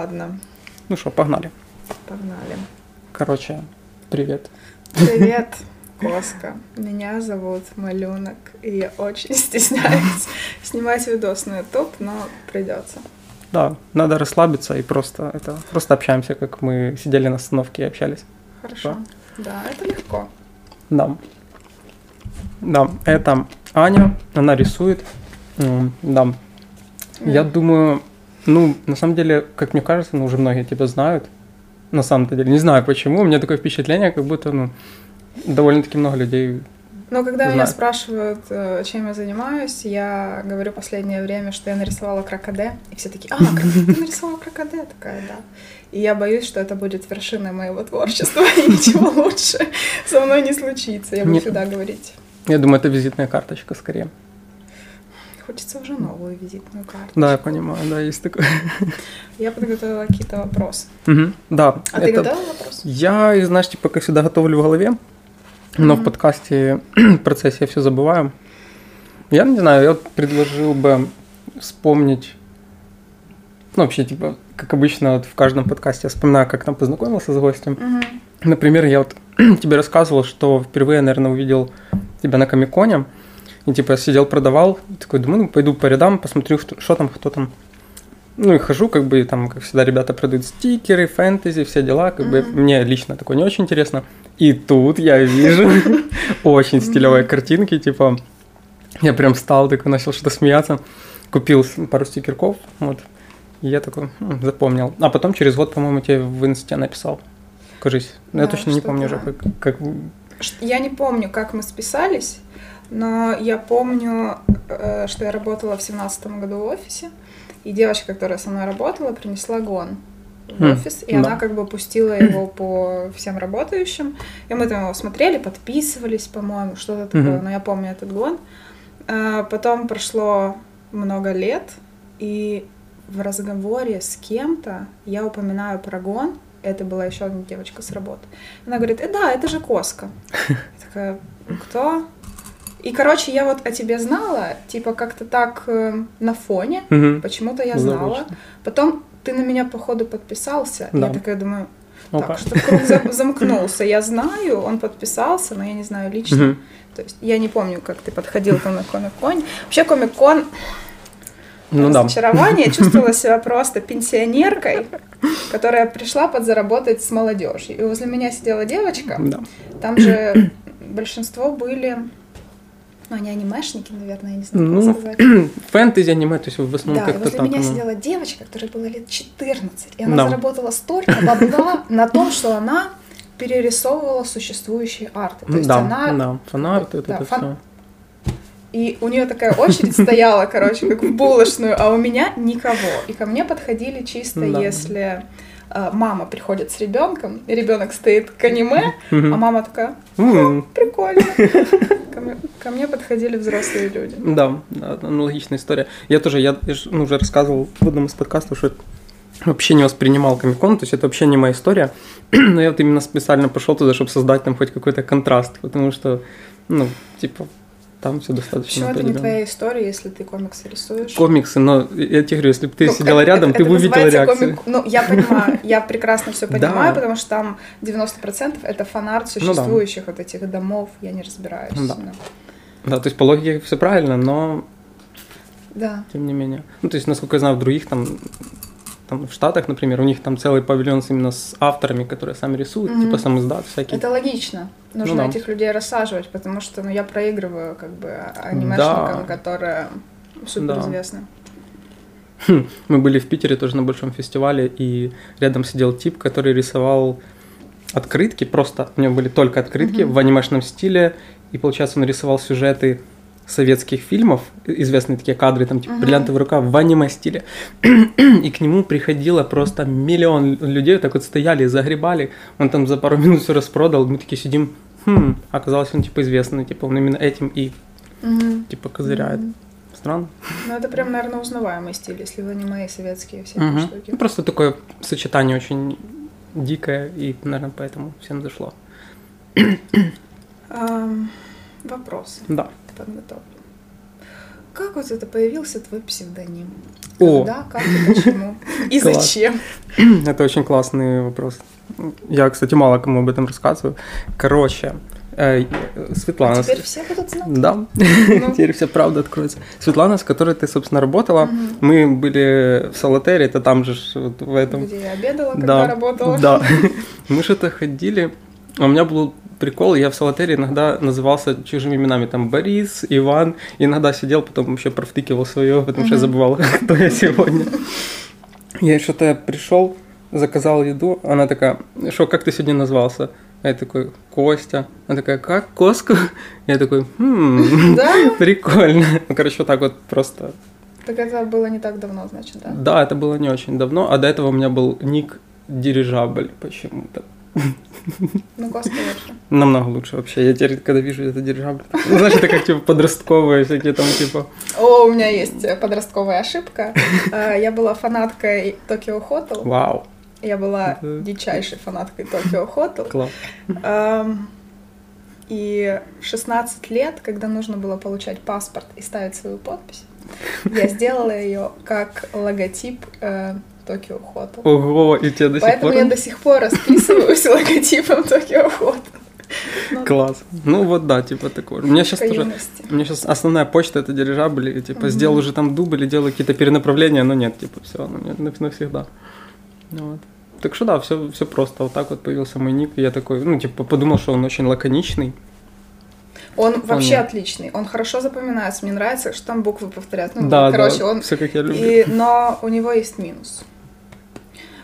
ладно. Ну что, погнали. Погнали. Короче, привет. Привет, Коска. Меня зовут Малюнок, и я очень стесняюсь снимать видос на YouTube, но придется. Да, надо расслабиться и просто это просто общаемся, как мы сидели на остановке и общались. Хорошо. Да, это легко. Да. Да, это Аня, она рисует. Да. Я думаю, ну, на самом деле, как мне кажется, ну, уже многие тебя знают. На самом-то деле, не знаю почему, у меня такое впечатление, как будто, ну, довольно-таки много людей. Но когда меня Знаю. спрашивают, э, чем я занимаюсь, я говорю последнее время, что я нарисовала крокоде, и все такие, а, ты нарисовала крокоде? Такая, да. И я боюсь, что это будет вершиной моего творчества, и ничего лучше со мной не случится. Я буду всегда говорить. Я думаю, это визитная карточка скорее. Хочется уже новую визитную карту. Да, я понимаю, да, есть такое. Я подготовила какие-то вопросы. Мгм, Да. А ты это- готовила вопрос? Я, знаешь, типа, как всегда, готовлю в голове, но в Мгм. подкасте, в процессе я все забываю. Я не знаю, я вот предложил бы вспомнить, ну, вообще, типа, как обычно, вот в каждом подкасте я вспоминаю, как там познакомился с гостем. Мгм. Например, я вот тебе рассказывал, что впервые, наверное, увидел тебя на Комиконе, и типа я сидел, продавал, такой, думаю, ну, пойду по рядам, посмотрю, что, там, кто там. Ну и хожу, как бы, там, как всегда, ребята продают стикеры, фэнтези, все дела, как бы, Мгм. мне лично такое не очень интересно. И тут я вижу очень стилевые картинки, типа, я прям встал, такой, начал что-то смеяться, купил пару стикерков, вот, и я такой, «Хм, запомнил. А потом через год, по-моему, тебе в инсте написал. Кажись. Ну, я Да, точно не помню уже, как, как... Я не помню, как мы списались, но я помню, э, что я работала в семнадцатом году в офисе, и девочка, которая со мной работала, принесла гон в Хм, офис, и да. она как бы пустила его по всем работающим, и мы там его смотрели, подписывались, по-моему, что-то такое, Мгм. но я помню этот гон. А, Потом прошло много лет, и в разговоре с кем-то я упоминаю про гон, это была еще одна девочка с работы. Она говорит, э, да, это же Коска. Я такая, кто? И, короче, я вот о тебе знала, типа как-то так э, на фоне, Мгм. почему-то я знала. Заочно. Потом ты на меня, походу, подписался. Да. Я такая думаю, Опа. так, что круг зам- замкнулся. Я знаю, он подписался, но я не знаю лично. Мгм. То есть я не помню, как ты подходил там на Комик-Кон. Вообще Комик-Кон Ну да. разочарование. Я чувствовала себя просто пенсионеркой, которая пришла подзаработать с молодежью. И возле меня сидела девочка. Да. Там же большинство были... Ну, они анимешники, наверное, я не знаю, как Ну, сказать. фэнтези аниме, то есть в основном Да, как-то возле так. меня ну. сидела девочка, которой было лет 14, и она Да. заработала столько бабла на том, что она перерисовывала существующие арты. То есть да, она... да, фанарт, это, Да, это фан- все. И у нее такая очередь стояла, короче, как в булочную, а у меня никого. И ко мне подходили чисто, Да. если мама приходит с ребенком, и ребенок стоит к аниме, а мама такая, прикольно. Ко мне, ко мне подходили взрослые люди. Да, аналогичная история. Я тоже, я, ну, уже рассказывал в одном из подкастов, что вообще не воспринимал Комикон, то есть это вообще не моя история. Но я вот именно специально пошел туда, чтобы создать там хоть какой-то контраст, потому что, ну, типа, там все достаточно Почему это не твоя история, если ты комиксы рисуешь? Комиксы, но я тебе говорю, если бы ты Ну, сидела это- рядом, это- ты это бы увидела реакцию. комик- Ну, я понимаю, я прекрасно все Да. понимаю, потому что там 90% это фанарт Ну да. существующих вот этих домов, я не разбираюсь. Да. Ну, Да, то есть по логике все правильно, но Да. тем не менее. Ну, то есть, насколько я знаю, в других там, там в Штатах, например, у них там целый павильон именно с авторами, которые сами рисуют, Мгм. типа сам издат всякие. Это логично. Нужно Ну да. этих людей рассаживать, потому что ну, я проигрываю как бы анимешникам, Да. которые супер известны. Мы были в Питере тоже на большом фестивале, и рядом сидел тип, который рисовал открытки, просто у него были только открытки Мгм. в анимешном стиле, и, получается, он рисовал сюжеты советских фильмов, известные такие кадры, там, типа, Мгм. бриллиантовая рука в аниме-стиле. И к нему приходило просто миллион людей, так вот стояли загребали. Он там за пару минут все распродал, мы такие сидим, хм, оказалось, он, типа, известный, типа, он именно этим и, типа, козыряет. Странно. Ну, это прям, наверное, узнаваемый стиль, если в аниме и советские все эти Мгм. штуки. Ну, просто такое сочетание очень дикое, и, наверное, поэтому всем зашло. Вопросы Да. Подготовлю. как вот это появился твой псевдоним? О. Когда, как и почему? И зачем? Это очень классный вопрос. Я, кстати, мало кому об этом рассказываю. Короче, э, Светлана... Теперь все будут знать. Да, Ну. теперь вся правда откроется. Светлана, с которой ты, собственно, работала, Мгм. мы были в Солотере, это там же вот в этом. Где я обедала, когда Да, работала. да. Мы что-то ходили. А У меня был прикол, я в Солотере иногда назывался чужими именами, там Борис, Иван, иногда сидел, потом вообще провтыкивал свое, потому что я забывал, кто я сегодня. Я что-то пришел, заказал еду, она такая, что, как ты сегодня назвался? А Я такой, Костя. Она такая, как, Коску? Я такой, «Хм, прикольно. Ну, короче, вот так вот просто. Так это было не так давно, значит, да? Да, это было не очень давно, а до этого у меня был ник дирижабль почему-то. Ну, Коска лучше. Намного лучше вообще. Я теперь, когда вижу это дирижабль, ну, знаешь, это как типа подростковые всякие там типа. О, у меня есть э, подростковая ошибка. Э, Я была фанаткой Токио Хотел. Вау, Я была Это- дичайшей фанаткой Токио Хотел. класс. И в 16 лет, когда нужно было получать паспорт и ставить свою подпись, я сделала ее как логотип э, Токио Хотел. Ого, и тебе до сих Поэтому пор я до сих пор расписываюсь логотипом Токио Хотел. Ну, класс. Ну вот да, типа такое. У меня сейчас тоже. У меня сейчас основная почта это дирижабль, и, типа сделал уже там дубль, делаю какие-то перенаправления, но нет, типа все, навсегда. Ну Вот. Так что да, все, все просто. Вот так вот появился мой ник, и я такой, ну, типа, подумал, что он очень лаконичный. Он вообще отличный, он хорошо запоминается, мне нравится, что там буквы повторяют. Ну, да, короче, да, он... все как я люблю. И, но у него есть минус.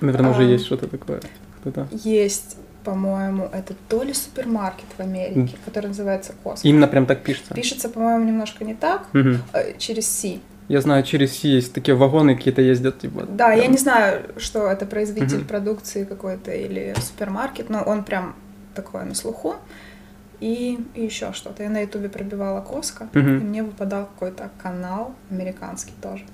Наверное, уже а, есть что-то такое. Кто-то. Есть, по-моему, это то ли супермаркет в Америке, который называется Космо. Именно прям так пишется. Пишется, по-моему, немножко не так, э, через C. Я знаю, через Си есть такие вагоны какие-то ездят, типа. Да, я не знаю, что это производитель продукции какой-то или супермаркет, но он прям такой на слуху. И, и еще что-то. Я на ютубе пробивала Коска, Мгм. и мне выпадал какой-то канал американский тоже.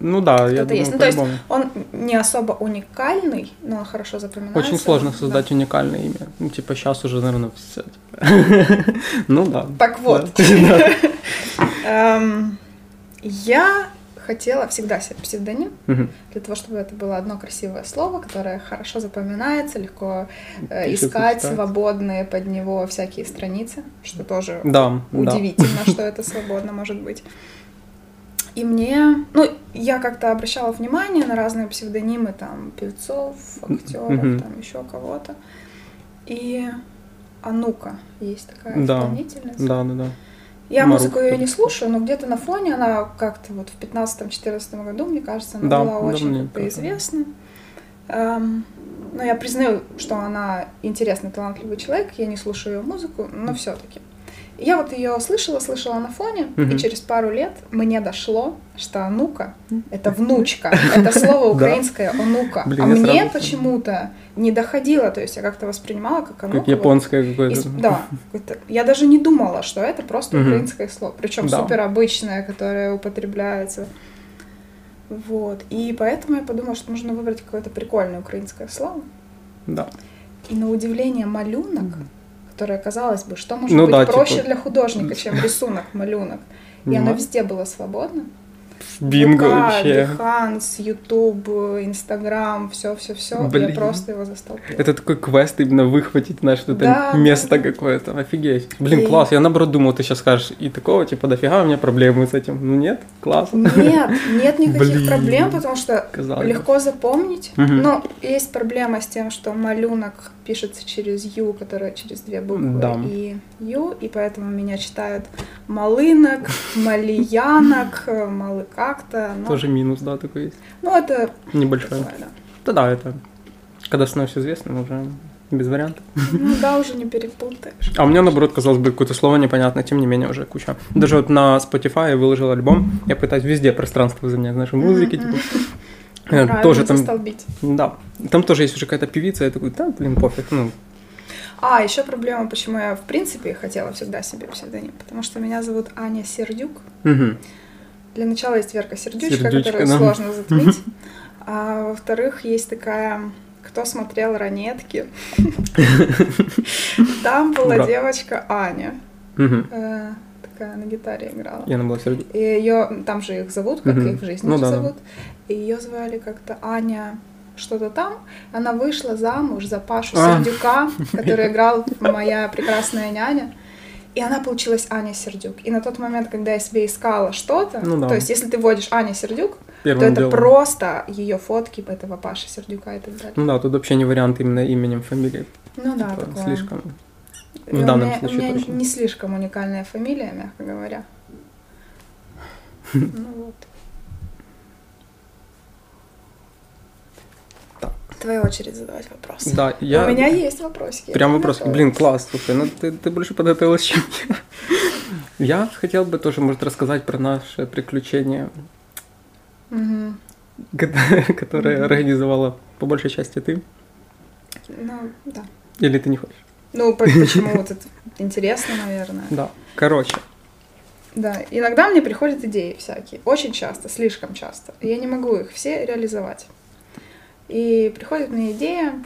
Ну да, я думаю, есть. Ну, то есть. Он не особо уникальный, но он хорошо запоминается. Очень сложно Да. создать уникальное имя. Ну, типа, сейчас уже, наверное, все. Ну да. Так вот. Да. Эм, Я хотела всегда себе псевдоним, для того, чтобы это было одно красивое слово, которое хорошо запоминается, легко э, искать свободные под него всякие страницы, что тоже Да, да. удивительно, что это свободно может быть. И мне, ну, я как-то обращала внимание на разные псевдонимы, там, певцов, актеров, Мгм. там, еще кого-то. И Анука есть такая Да. исполнительница. Да, да, да. Я Марук музыку ее не слушаю, но где-то на фоне она как-то вот в 15-14 году, мне кажется, она Да, была да, очень тоже. известна. Эм, но я признаю, что она интересный, талантливый человек, я не слушаю ее музыку, но все-таки. Я вот ее слышала, слышала на фоне, Мгм. и через пару лет мне дошло, что «онука» — это внучка, это слово украинское «онука». Блин, а мне сразу- почему-то не доходило, то есть я как-то воспринимала как «онука». Как вот японское из- какое-то. Да, какое-то- я даже не думала, что это просто Мгм. украинское слово, причем Да. супер обычное, которое употребляется. Вот. И поэтому я подумала, что нужно выбрать какое-то прикольное украинское слово. Да. И на удивление малюнок, которое казалось бы, что может Ну быть да, проще типа- для художника, чем рисунок малюнок. И оно везде было свободно. Бинго ВК, вообще. Behance, YouTube, Instagram, все, все, все. Я просто его застолпила. Это такой квест именно выхватить, знаешь, что Да, место да, какое-то. Офигеть. Блин, И- класс. Я наоборот думал, ты сейчас скажешь и такого, типа, дофига у меня проблемы с этим. Ну нет, класс. Нет, нет никаких Блин. проблем, потому что Казалось легко запомнить. Мгм. Но есть проблема с тем, что малюнок пишется через Ю, которая через две буквы Да. и Ю, и поэтому меня читают малынок, малиянок, малы как-то. но- Тоже минус, да, такой есть. Ну, это Небольшой. такое, да. Да, да, это когда становишься известным, уже без вариантов. Ну да, уже не перепутаешь. А у меня, наоборот, казалось бы, какое-то слово непонятное, тем не менее, уже куча. Даже вот на Spotify я выложил альбом, я пытаюсь везде пространство занять, знаешь, Мгм, типа. Э, Правильно, Тоже там, застолбить. да, там тоже есть уже какая-то певица, я такой, да, блин, пофиг, ну, А, еще проблема, почему я в принципе хотела всегда себе псевдоним, потому что меня зовут Аня Сердюк. мгм. Для начала есть Верка Сердючка, Сердючка, которую да. сложно затмить. А во-вторых, есть такая, кто смотрел ранетки. Там была девочка Аня. Э, такая на гитаре играла. И она была Сердюк. И ее, там же их зовут, как их в жизни Ну зовут. И ее звали как-то Аня что-то там. Она вышла замуж за Пашу А. Сердюка, который играл «Моя прекрасная няня». И она получилась Аня Сердюк. И на тот момент, когда я себе искала что-то, Ну да. то есть если ты вводишь Аня Сердюк, то Первым это делом. просто ее фотки этого Паши Сердюка и так далее. Ну да, тут вообще не вариант именно именем, фамилией. Ну да, Типа, такое. Слишком. И в у данном меня, случае у меня точно. не слишком уникальная фамилия, мягко говоря. Ну вот. Твоя очередь задавать вопросы. Да, я... У меня есть вопросики. Прям вопрос. готова. Блин, класс, слушай, ну ты, ты больше подготовилась, чем я. Я хотел бы тоже, может, рассказать про наше приключение, ко- которое Мгм. организовала по большей части ты. Ну, да. Или ты не хочешь? Ну, по- почему вот это интересно, наверное. Да. Короче, Да, иногда мне приходят идеи всякие, очень часто, слишком часто. Я не могу их все реализовать. И приходит мне идея,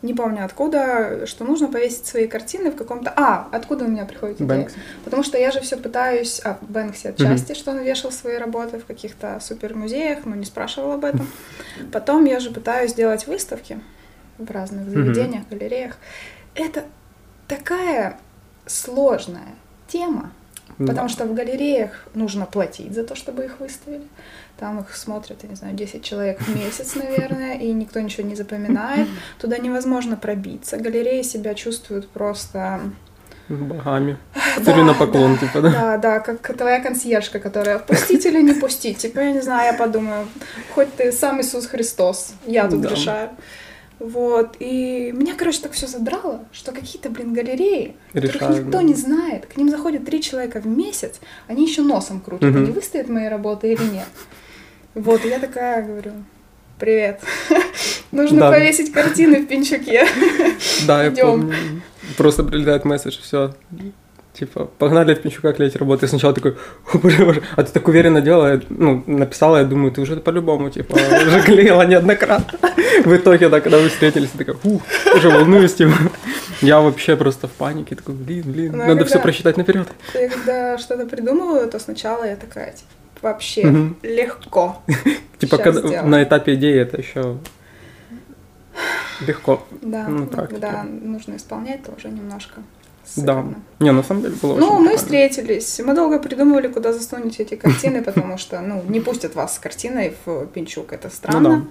не помню откуда, что нужно повесить свои картины в каком-то... А, откуда у меня приходит идея? Бэнкс. Потому что я же все пытаюсь... А, Бэнкси отчасти, что он вешал свои работы в каких-то супермузеях, но не спрашивал об этом. Потом я же пытаюсь делать выставки в разных заведениях, галереях. Это такая сложная тема, потому Да. что в галереях нужно платить за то, чтобы их выставили. Там их смотрят, я не знаю, 10 человек в месяц, наверное, и никто ничего не запоминает. Туда невозможно пробиться. Галереи себя чувствуют просто... Богами. Да, Ходили на поклон, типа, да? Да, да, как твоя консьержка, которая пустить или не пустить. Типа, я не знаю, я подумаю, хоть ты сам Иисус Христос, я тут Да. решаю. Вот, и меня, короче, так все задрало, что какие-то, блин, галереи, которых Решают, никто да. не знает, к ним заходят три человека в месяц, они еще носом крутят, Мгм. они выставят мои работы или нет. Вот, и я такая говорю, привет, нужно Да. повесить картины в Пинчуке. Да, я помню. Просто прилетает месседж, все. Типа, погнали в Пинчука клеить работы. И сначала такой, боже. А ты так уверенно делала, я, ну, написала, я думаю, ты уже по-любому, типа, уже клеила неоднократно. В итоге, да, когда вы встретились, я такая, ух, уже волнуюсь, типа. Я вообще просто в панике, такой, блин, блин, Ну, а надо когда- все просчитать наперед. Я когда что-то придумываю, то сначала я такая, типа, вообще Мгм. легко. Типа, когда, на этапе идеи это еще легко. Да, Ну, когда нужно исполнять, то уже немножко Да. сыграно. Не, на самом деле было Ну, мы прикольно. встретились, мы долго придумывали, куда засунуть эти картины, потому что, ну, не пустят вас с картиной в Пинчук, это странно. Ну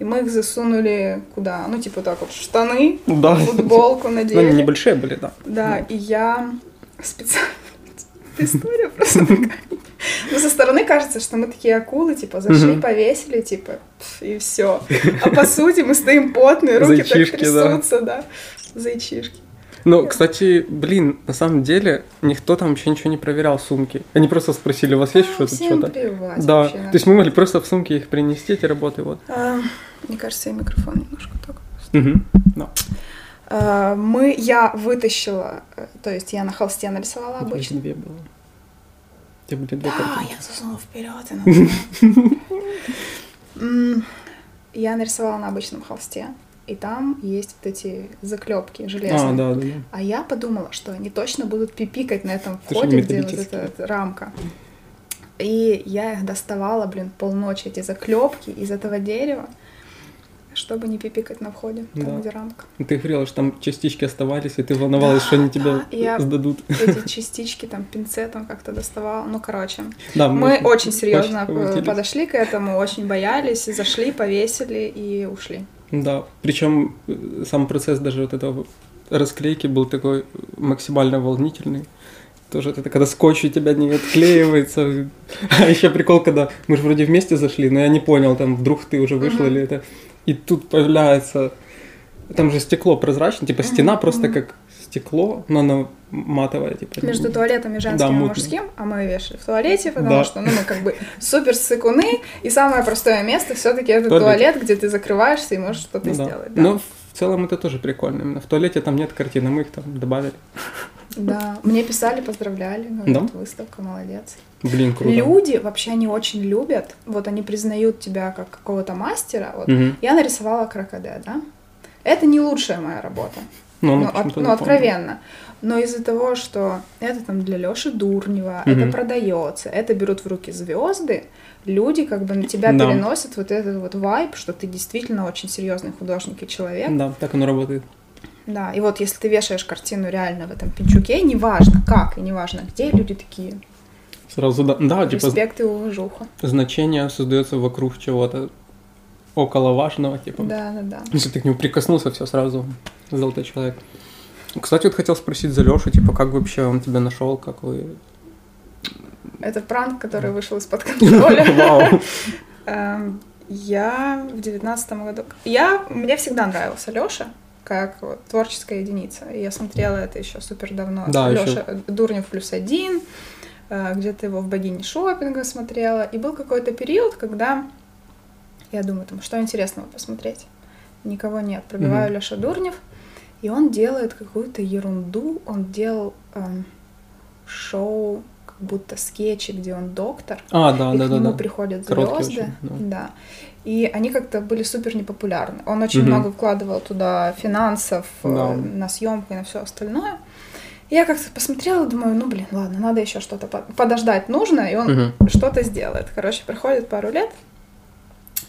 И мы их засунули куда? Ну, типа так вот, в штаны, Да. футболку Ну, надели. они небольшие были, да. Да, и я специально... Эта история просто такая. Ну, со стороны кажется, что мы такие акулы, типа, зашли, повесили, типа, и все. А по сути мы стоим потные, руки так Зайчишки, да. трясутся, да. Зайчишки. Ну, кстати, блин, на самом деле никто там вообще ничего не проверял сумки. Они просто спросили, у вас есть А, что-то, что-то? Да, вообще то есть мы могли просто в сумке их принести, эти работы, вот. А, Мне кажется, я микрофон немножко так. Мгм. Да. А, Мы, я вытащила, э, то есть я на холсте нарисовала обычно. две было. Тебя были две Да, картинки. я засунула вперед Я нарисовала на обычном холсте, и там есть вот эти заклепки А, железные. да, да, да. А я подумала, что они точно будут пипикать на этом входе, где вот эта рамка. И я их доставала, блин, полночи, эти заклепки из этого дерева, чтобы не пипикать на входе, там, Да. где рамка. Ты говорила, что там частички оставались, и ты волновалась, что они тебя да, я- сдадут. Эти частички там пинцетом как-то доставала. Ну, короче. Да, Мы очень серьезно э, подошли к этому, очень боялись, зашли, повесили и ушли. Да, причем сам процесс даже вот этого расклейки был такой максимально волнительный. Тоже это, когда скотч у тебя не отклеивается. А еще прикол, когда мы же вроде вместе зашли, но я не понял, там вдруг ты уже вышла или это. И тут появляется... Там же стекло прозрачное, типа стена просто как стекло, но оно матовое, типа. Между туалетами женским и мутно. мужским, а мы вешали в туалете, потому Да. что ну, мы как бы супер сыкуны, и самое простое место все-таки это Туалет. туалет, где ты закрываешься и можешь что-то Ну да. сделать. Да. Но в целом это тоже прикольно. Именно в туалете там нет картин, а мы их там добавили. Да. Мне писали, поздравляли, говорят, выставка, молодец. Блин, круто. Люди вообще они очень любят, вот они признают тебя как какого-то мастера. Вот Мгм. я нарисовала крокоде, да? Это не лучшая моя работа. Ну, ну, ну, от- ну, откровенно. Но из-за того, что это там для Лёши Дурнева, Мгм. это продается, это берут в руки звезды, люди как бы на тебя Да. переносят вот этот вот вайб, что ты действительно очень серьезный художник и человек. Да, так оно работает. Да, и вот если ты вешаешь картину реально в этом пинчуке, неважно как и неважно где, люди такие, Сразу, да, да типа респект и уважуха. значение создается вокруг чего-то около важного, типа. Да, да, да. Если ты к нему прикоснулся, все сразу золотой человек. Кстати, вот хотел спросить за Лешу, типа, как вообще он тебя нашел, как вы... Это пранк, который вышел из-под контроля. Вау. Эм, Я в девятнадцатом году... Я... Мне всегда нравился Лёша как вот творческая единица. И я смотрела это еще супер давно. Да. Лёша Дурнев плюс один. э, Где-то его в богине шопинга смотрела. И был какой-то период, когда я думаю, там, что интересного посмотреть. Никого нет. Пробиваю Мгм. Лёша Дурнев, и он делает какую-то ерунду. Он делал эм, шоу, как будто скетчи, где он доктор А, да, и да, к да, нему да. приходят Короткие звезды. очень, да. да. И они как-то были супер непопулярны. Он очень Мгм. много вкладывал туда финансов э, Да. на съемку и на все остальное. И я как-то посмотрела, думаю, ну блин, ладно, надо еще что-то по- подождать нужно, и он Мгм. что-то сделает. Короче, проходит пару лет,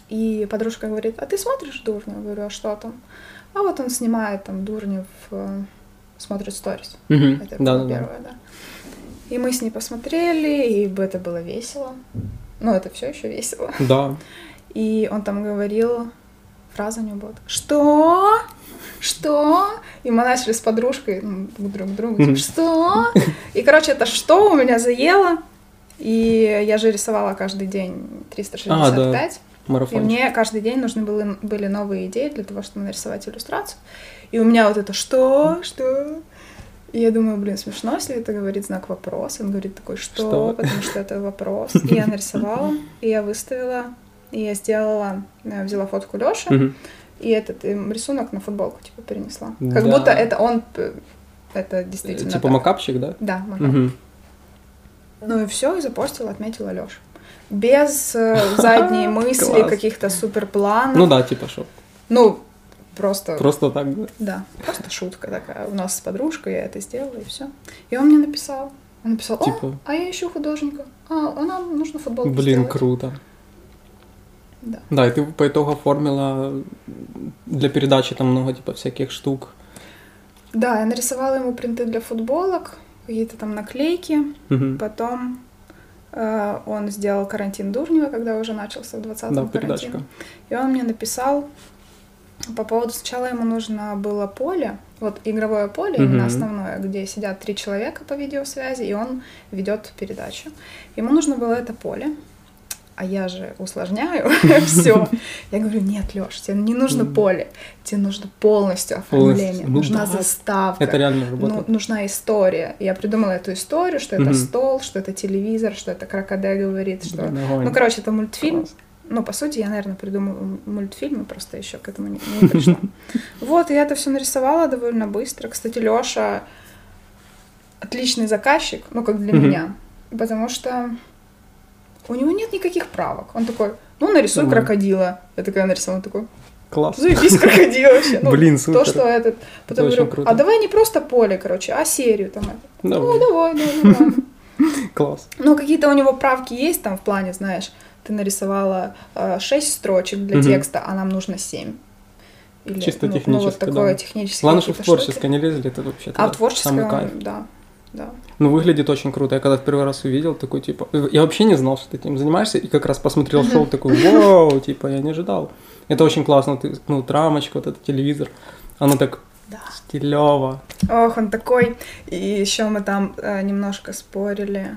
и подружка говорит, а ты смотришь Дурнев? Говорю, а что там? А вот он снимает там Дурнев, э, смотрит сторис. Мгм. Это Да, да, да. первое, да. И мы с ней посмотрели, и это было весело. Ну, это все еще весело. Да. И он там говорил, фраза у него была, что? Что? И мы начали с подружкой ну, друг к другу, типа, что? И, короче, это что у меня заело. И я же рисовала каждый день 365. И Марафон. мне каждый день нужны были, были новые идеи для того, чтобы нарисовать иллюстрацию. И у меня вот это что? Что? И я думаю, блин, смешно, если это говорит знак вопроса. Он говорит такой, что? Что? Потому что это вопрос. И я нарисовала, и я выставила, и я сделала, я взяла фотку Лёши, Мгм. и этот им рисунок на футболку типа перенесла. Как Да. будто это он, это действительно Типа так. макапчик, да? Да, макап. Мгм. Ну и все, и запостила, отметила Лёшу. Без э, задней мысли, каких-то супер планов. Ну да, типа что. Ну, просто, Просто так, да? да, просто шутка такая. У нас с подружкой я это сделала, и все. И он мне написал. Он написал, о, Типа? а я ищу художника. А, а нам нужно футболку Блин, сделать». круто. Да. Да, и ты по итогу оформила для передачи там много типа всяких штук. Да, я нарисовала ему принты для футболок, какие-то там наклейки. Мгм. Потом э, он сделал карантин Дурнева, когда уже начался в 20-м Да, карантин. передачка. И он мне написал по поводу... Сначала ему нужно было поле, вот игровое поле, именно Мгм. основное, где сидят три человека по видеосвязи, и он ведет передачу. Ему нужно было это поле, а я же усложняю все. Я говорю, нет, Лёш, тебе не нужно поле, тебе нужно полностью оформление, Ну нужна заставка. Это реально Ну, работает. нужна история. Я придумала эту историю, что это стол, что это телевизор, что это крокоде говорит, что... Ну, короче, это мультфильм. Ну, по сути, я, наверное, придумала мультфильмы, просто еще к этому не, не пришла. Вот, я это все нарисовала довольно быстро. Кстати, Лёша отличный заказчик, ну, как для меня, потому что у него нет никаких правок. Он такой, ну, нарисуй Нормально. крокодила. Я такая нарисовала, он такой, Класс. заебись крокодил вообще. Ну, Блин, То, супер. что этот... Потом очень говорю, круто. а давай не просто поле, короче, а серию там. это». Давай. Ну, давай, давай, давай. Класс. Ну, какие-то у него правки есть там в плане, знаешь, ты нарисовала э, 6 строчек для Мгм. текста, а нам нужно 7. Или, Чисто ну, Ну, вот технически, такое да. техническое. Главное, чтобы в творческое не лезли, это вообще. А в творческое, да, да. Ну, выглядит очень круто. Я когда в первый раз увидел, такой, типа... Я вообще не знал, что ты этим занимаешься, и как раз посмотрел шоу, такой, вау, типа, я не ожидал. Это очень классно. Ты, ну, вот рамочка, вот этот телевизор. Оно так Да. стилево. Ох, он такой. И еще мы там э, немножко спорили.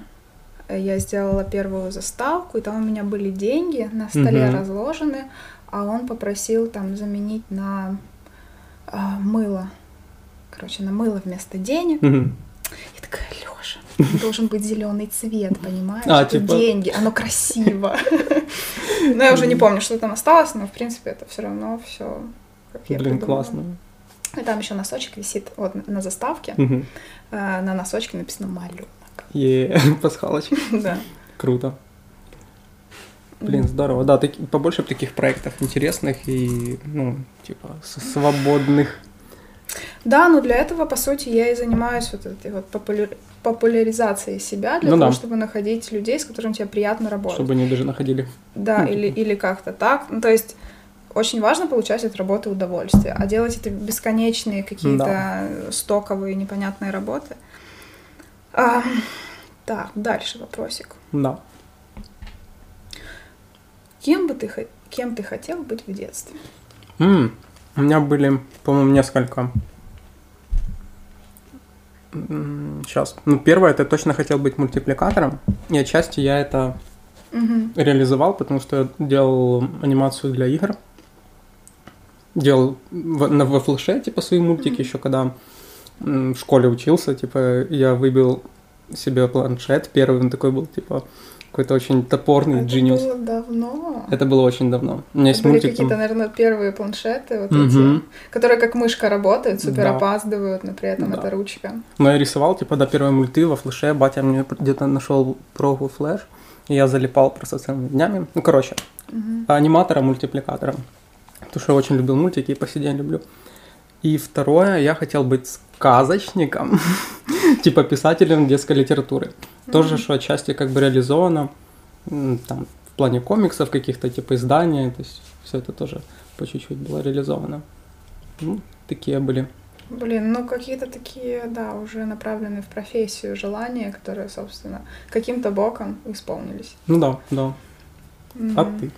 Э, Я сделала первую заставку, и там у меня были деньги на столе Мгм. разложены, а он попросил там заменить на а, мыло. Короче, на мыло вместо денег. Мгм. Я такая, Лёша, должен быть зеленый цвет, понимаешь? А, Это типа- деньги, оно красиво. Но я уже не помню, что там осталось, но в принципе это все равно все. Блин, классно. И там еще носочек висит вот на заставке. Э, На носочке написано малюнок. Е, пасхалочка. Да. Круто. Блин, здорово. Да, таки- побольше таких проектов интересных и, ну, типа, свободных. Да, но для этого, по сути, я и занимаюсь вот этой вот популяр- популяризацией себя, для Ну того, да. чтобы находить людей, с которыми тебе приятно работать. Чтобы они даже находили. Да, Ну, или, или как-то так. Ну, то есть очень важно получать от работы удовольствие, а делать это бесконечные какие-то стоковые непонятные работы. А, так, дальше вопросик. Да. Кем бы ты, кем ты хотел быть в детстве? М, У меня были, по-моему, несколько. Сейчас. Ну, первое, это точно хотел быть мультипликатором. И отчасти я это Мгм. реализовал, потому что я делал анимацию для игр. Делал в- на, во флеше, типа, свои мультики, еще когда в школе учился, типа, я выбил себе планшет, первый он такой был, типа, какой-то очень топорный, Это genius. было давно. Это было очень давно. У меня есть были мультик какие-то, там... наверное, первые планшеты, вот Мгм. эти, которые как мышка работают, супер Да. опаздывают, но при этом Да. это ручка. Но я рисовал, типа, до первой мульты во флеше, батя мне где-то нашел прогу флеш, и я залипал просто целыми днями. Ну, короче, Мгм. аниматором, мультипликатором. Потому что я очень любил мультики и по сей день люблю. И второе, я хотел быть сказочником, типа писателем детской литературы. Тоже, что отчасти как бы реализовано, там, в плане комиксов каких-то, типа издания, то есть все это тоже по чуть-чуть было реализовано. Ну, такие были. Блин, ну какие-то такие, да, уже направленные в профессию желания, которые, собственно, каким-то боком исполнились. Ну да, да. А Мгм. ты?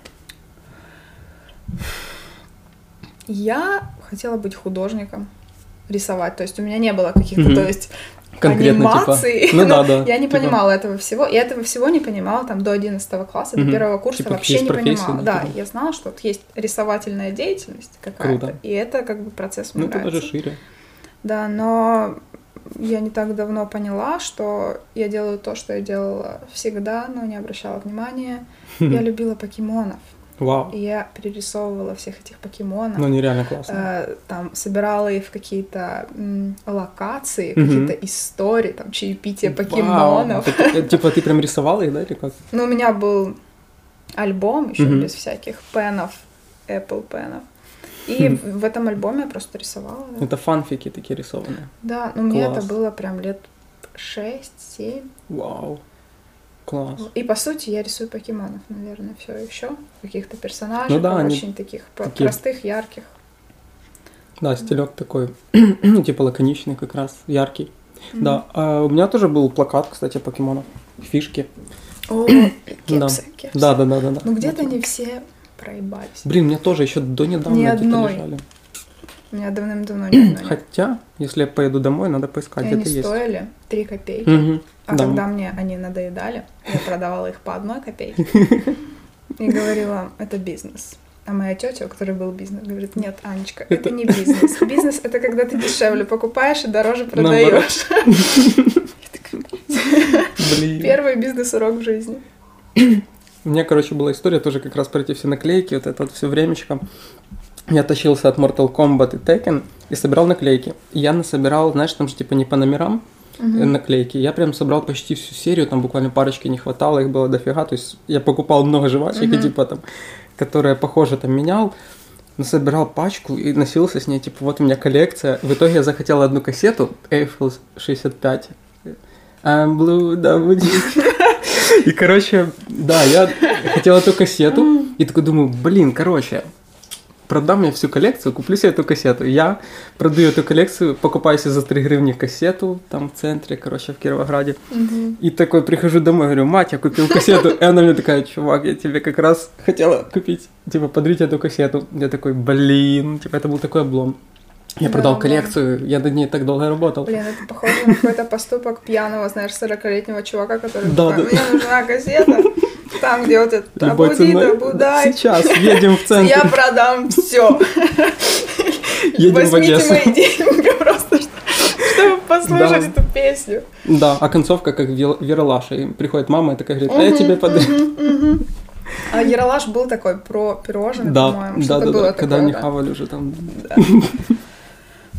Я хотела быть художником, рисовать. То есть у меня не было каких-то, Мгм. то есть Конкретно, анимаций. типа. Ну да, да. Я не Типа, понимала этого всего. Я этого всего не понимала там до 11 класса, до Мгм. первого курса Типа, вообще не понимала. да, типа. я знала, что вот есть рисовательная деятельность какая-то. Круто. И это как бы процесс мне Ну, это нравится. даже шире. Да, но я не так давно поняла, что я делаю то, что я делала всегда, но не обращала внимания. Я любила покемонов. Вау. И я перерисовывала всех этих покемонов. Ну, нереально классно. Э, там собирала их в какие-то м, локации, Мгм. какие-то истории, там чаепитие Вау. покемонов. Так, э, Типа ты прям рисовала их, да, или как? Ну, у меня был альбом еще Мгм. без всяких пенов, Apple пенов. И Хм. в этом альбоме я просто рисовала. да. Это фанфики такие рисованные. Да, но мне это Класс. было прям лет 6-7. Вау. Класс. И по сути я рисую покемонов, наверное, все еще. Каких-то персонажей, Ну да, они очень таких такие- простых, ярких. Да, стилек такой, типа лаконичный как раз, яркий. Мгм. Да, а у меня тоже был плакат, кстати, покемонов. Фишки. О, Да. кепсы, кепсы. Да, да, да, да. да. Ну где-то они все проебались. Блин, мне тоже еще до недавно Ни где-то одной. лежали. У меня давным-давно одной нет. Хотя, если я поеду домой, надо поискать, они где-то есть. стоили 3 копейки. Мгм, А да. когда мне они надоедали, я продавала их по одной копейке. И говорила, это бизнес. А моя тетя, у которой был бизнес, говорит, нет, Анечка, это, Это- не бизнес. Бизнес это когда ты дешевле покупаешь и дороже продаешь. Первый бизнес-урок в жизни. У меня, короче, была история тоже как раз про эти все наклейки, вот это вот все времечко. Я тащился от Mortal Kombat и Tekken и собирал наклейки. Я насобирал, знаешь, там же типа не по номерам э, наклейки. Я прям собрал почти всю серию, там буквально парочки не хватало, их было дофига. То есть я покупал много жвачек, и Мгм. типа там, которые похоже там менял. Насобирал пачку и носился с ней, типа, вот у меня коллекция. В итоге я захотел одну кассету, Eiffel 65. I'm blue, да. И, короче, да, я хотел эту кассету, и такой думаю, блин, короче, продам я всю коллекцию, куплю себе эту кассету. Я продаю эту коллекцию, покупаю себе за 3 гривни кассету, там в центре, короче, в Кировограде. Мгм. И такой прихожу домой, говорю, мать, я купил кассету. И она мне такая, чувак, я тебе как раз хотела купить, типа, подарить эту кассету. Я такой, блин, типа, это был такой облом. Я Да, продал да. коллекцию, я над ней так долго работал. Блин, это похоже на какой-то поступок пьяного, знаешь, 40-летнего чувака, который Да, такой, да. мне нужна кассета, там, где вот это Любой «Абуди ценой. да Сейчас едем в центр. я продам все. Едем в Возьмите Одессу. мои деньги просто, что- чтобы послушать Да. эту песню. Да, а концовка как Веролаша. И приходит мама и такая говорит, а я тебе подарю. А Яралаш был такой про пирожное, Да, по-моему, да, да, было да, когда такое, они да. хавали уже там.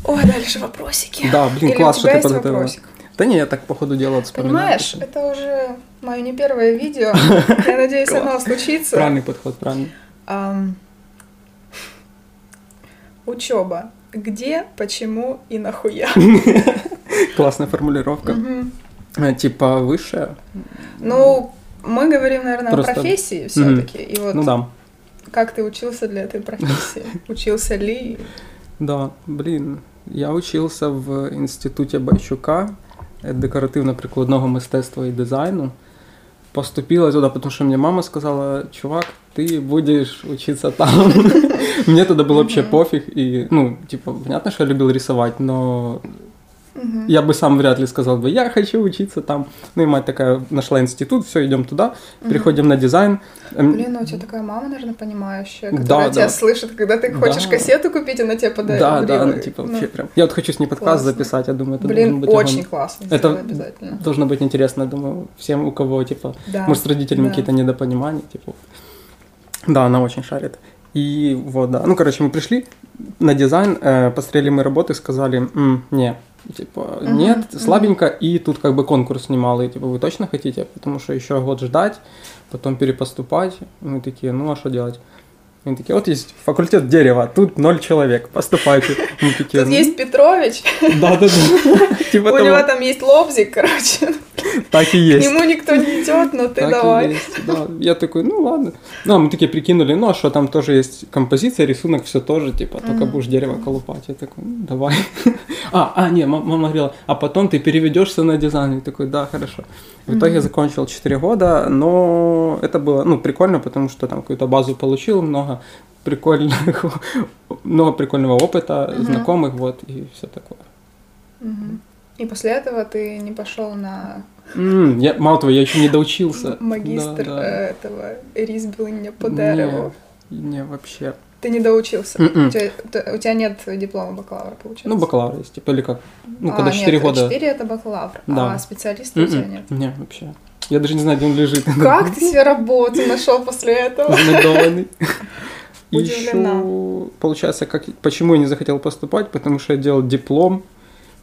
Ой, дальше вопросики. Да, блин, Или класс, у что тебя ты есть подготовила. вопросик? Да не, я так по ходу дела вспоминаю. Понимаешь, это уже мое не первое видео. Я надеюсь, оно случится. Правильный подход, правильный. Ам, Учеба. Где, почему и нахуя? Классная формулировка. Мгм. Э, Типа высшая? Ну, мы говорим, наверное, Просто- о профессии все-таки. И вот Ну да. как ты учился для этой профессии? Учился ли? Да, блін. Я учився в інституті Байчука е, декоративно-прикладного мистецтва і дизайну. Поступила туда, потому что мне мама сказала, чувак, ты будешь учиться там. Мне тогда было вообще пофиг. И, ну, типа, понятно, что я любил рисовать, но Мгм. я бы сам вряд ли сказал бы, я хочу учиться там. Ну и мать такая нашла институт, все, идем туда, приходим на дизайн. Эм, Блин, ну у тебя такая мама, наверное, понимающая, Да, которая да. тебя слышит, когда ты хочешь Да. кассету купить, она тебе подает. Да, да, Ну, ну, типа, вообще прям. Я вот хочу с ней подкаст Классно. записать, я думаю, это Блин, быть очень огонь. классно. Это- обязательно. Должно быть интересно, я думаю, всем, у кого, типа, Да. может, с родителями да. какие-то недопонимания, типа. Да, она очень шарит. И вот, да. Ну, короче, мы пришли на дизайн, э, посмотрели мы работы, сказали, «М, не, типа, Мгм, нет, мгм. слабенько, и тут как бы конкурс немалый, типа, вы точно хотите? Потому что еще год ждать, потом перепоступать. Мы такие, ну, а что делать? Они такие, вот есть факультет дерева, тут ноль человек, поступайте. Мы такие, Тут «Ну, есть Петрович, Да-да-да. Типа у него там есть лобзик, короче. Так и К есть. нему никто не идет, но ты давай. Я такой, ну ладно. Ну, а мы такие прикинули, ну, а что там тоже есть композиция, рисунок, все тоже, типа, только будешь дерево колупать. Я такой, ну, давай. А, а, не, ма- мама говорила, а потом ты переведешься на дизайн. Я такой, да, хорошо. В итоге я закончил 4 года, но это было, ну, прикольно, потому что там какую-то базу получил, много прикольных, много прикольного опыта, Мгм. знакомых, вот, и все такое. Мгм. И после этого ты не пошел на М, я, мало того, я еще не доучился. магистр Да, да. э, этого ризбилинга по дереву. Не, не, вообще. Ты не доучился. Мгм. У тебя, у тебя нет диплома бакалавра, получается? Ну, бакалавр есть, типа, или как? Ну, А, когда нет, 4 года. 4 это бакалавр, Да. а специалиста у тебя М-м. нет. Не, вообще. Я даже не знаю, где он лежит. Как ты себе работу нашел после этого? Удивлена. еще, получается, как, почему я не захотел поступать, потому что я делал диплом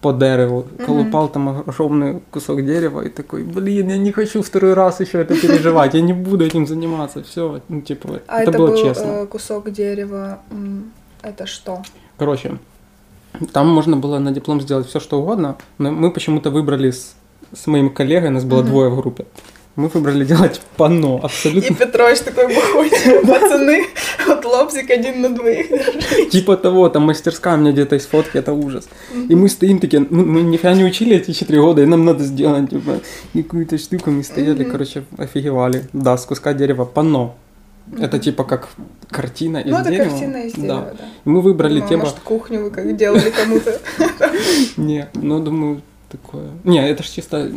по дереву, колупал там огромный кусок дерева и такой, блин, я не хочу второй раз еще это переживать, я не буду этим заниматься, все, ну, типа, А это, это, было был честно. э, кусок дерева. Это что? Короче, там можно было на диплом сделать все, что угодно, но мы почему-то выбрали с, с моим коллегой, нас было Мгм. двое в группе, мы выбрали делать панно, И абсолютно Петрович такой выходит, пацаны, вот лобзик один на двоих. типа того, там мастерская у меня где-то есть фотки, это ужас. И мы стоим такие, мы, мы нифига не учили эти 4 года, и нам надо сделать, типа, какую-то штуку, мы стояли, короче, офигевали. Да, с куска дерева панно. Это типа как картина из Ну, это дерева. картина из Да. дерева, да. И мы выбрали Ну, тему... Может, кухню вы как делали кому-то. Не, ну, думаю, такое... Не, это же чисто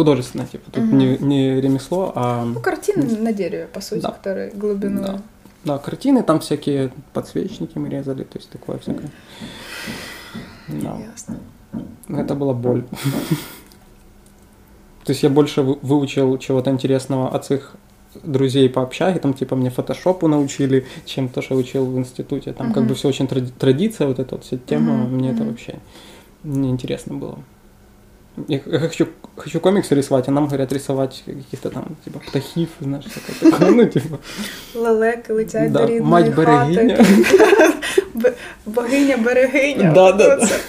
художественное, типа, тут Мгм. не, не ремесло, а... Ну, картины на дереве, по сути, Да. которые глубину. Да. Да, картины, там всякие подсвечники мы резали, то есть такое всякое. Да. Ясно. Это была боль. То есть я больше вы- выучил чего-то интересного от своих друзей по общаге, там типа мне фотошопу научили, чем то, что учил в институте. Там как бы все очень тради- традиция, вот эта вот вся тема, мне это вообще неинтересно было. Я, я хочу, хочу комиксы рисовать, а нам говорят рисовать каких-то там, типа, птахів, знаешь, всякое такое, ну, типа, Лелеки летять Да, до рідної мать хати. берегиня. Б- Богиня берегиня. Да, да, Оце.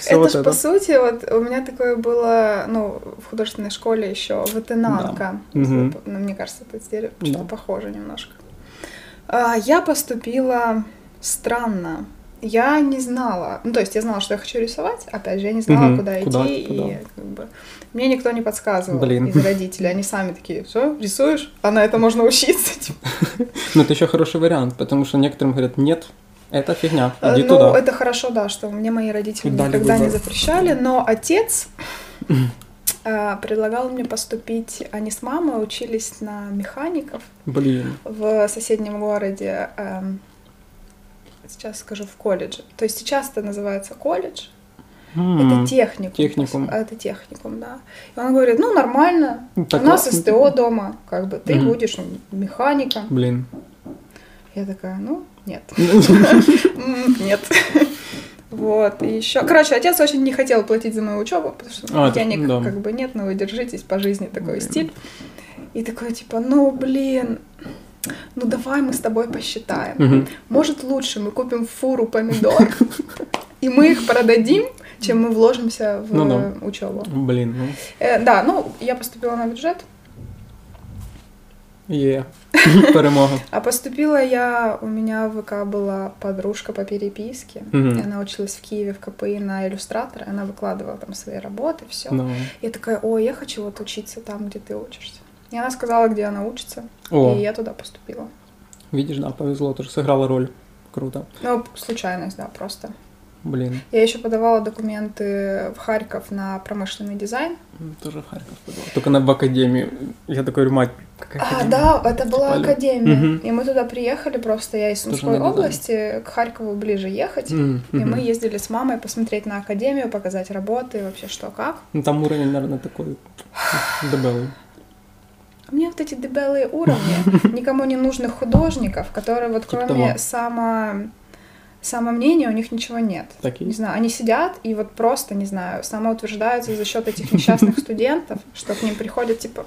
Всё это вот ж это. по сути, вот у меня такое было, ну, в художественной школе еще ветенанка. Мгм. Ну, мне кажется, это дерево Да. что-то похоже немножко. А, я поступила странно. Я не знала, ну, то есть я знала, что я хочу рисовать, опять же, я не знала, Мгм. куда идти, Куда, и куда. как бы мне никто не подсказывал Блин. из родителей, они сами такие, все, рисуешь, а на это можно учиться, типа. Ну, это еще хороший вариант, потому что некоторым говорят, нет, это фигня, Э, иди ну, туда. это хорошо, да, что мне мои родители Дали никогда не запрещали, но отец э, предлагал мне поступить, они с мамой учились на механиков Блин. в соседнем городе, эм, сейчас скажу, в колледже. То есть сейчас это называется колледж, М. это техникум. техникум. Это техникум, да. И он говорит, ну, нормально, Ну, так у нас классно. СТО дома, как бы, ты Мгм. будешь механиком. Блин. Я такая, ну, нет. Нет. Вот, и еще... Короче, отец очень не хотел платить за мою учебу, потому что А, денег да. как бы нет, но вы держитесь по жизни такой Блин. стиль. И такой, типа, ну, блин, ну давай мы с тобой посчитаем. Мгм. Может лучше мы купим фуру помидор, и мы их продадим, чем мы вложимся в Ну да. учебу. Блин, ну, Э, да, ну я поступила на бюджет, є. Перемога. а поступила я, у меня в ВК была подружка по переписке, и она училась в Киеве в КПИ на иллюстратора, она выкладывала там свои работы, все. Ну. Я такая, ой, я хочу вот учиться там, где ты учишься. И она сказала, где она учится, О, и я туда поступила. видишь, да, повезло, тоже сыграла роль. Круто. Ну, случайность, да, просто. Блин, Я еще подавала документы в Харьков на промышленный дизайн. тоже в Харьков подала. Только на в академию. Я такой говорю, мать, какая А, академия? да, это была Типа, академия. мгм. И мы туда приехали просто, я из Сумской области, к Харькову ближе ехать. М, И мы ездили с мамой посмотреть на академию, показать работы, вообще что как. Ну, там уровень, наверное, такой дебелый. У меня вот эти дебелые уровни, никому не нужных художников, которые вот Типа кроме того. само... самомнения у них ничего нет. Так и Не знаю, они сидят и вот просто, не знаю, самоутверждаются за счет этих несчастных студентов, что к ним приходят типа,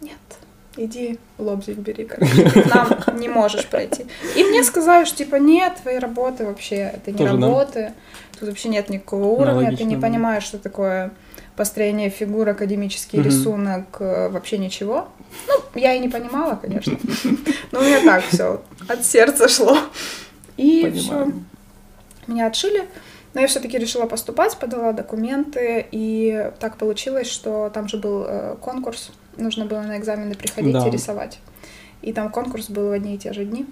нет, иди лобзик бери, короче, ты к нам не можешь пройти. И мне сказали, что типа нет, твои работы вообще, это не Тоже, работы, тут вообще нет никакого уровня, ты логично, не понимаешь, что такое построение фигур, академический Мгм. рисунок, э, вообще ничего. Ну, я и не понимала, конечно. Но у меня так все от сердца шло. И все, меня отшили, но я все-таки решила поступать, подала документы, и так получилось, что там же был э, конкурс, нужно было на экзамены приходить Да. и рисовать. И там конкурс был в одни и те же дни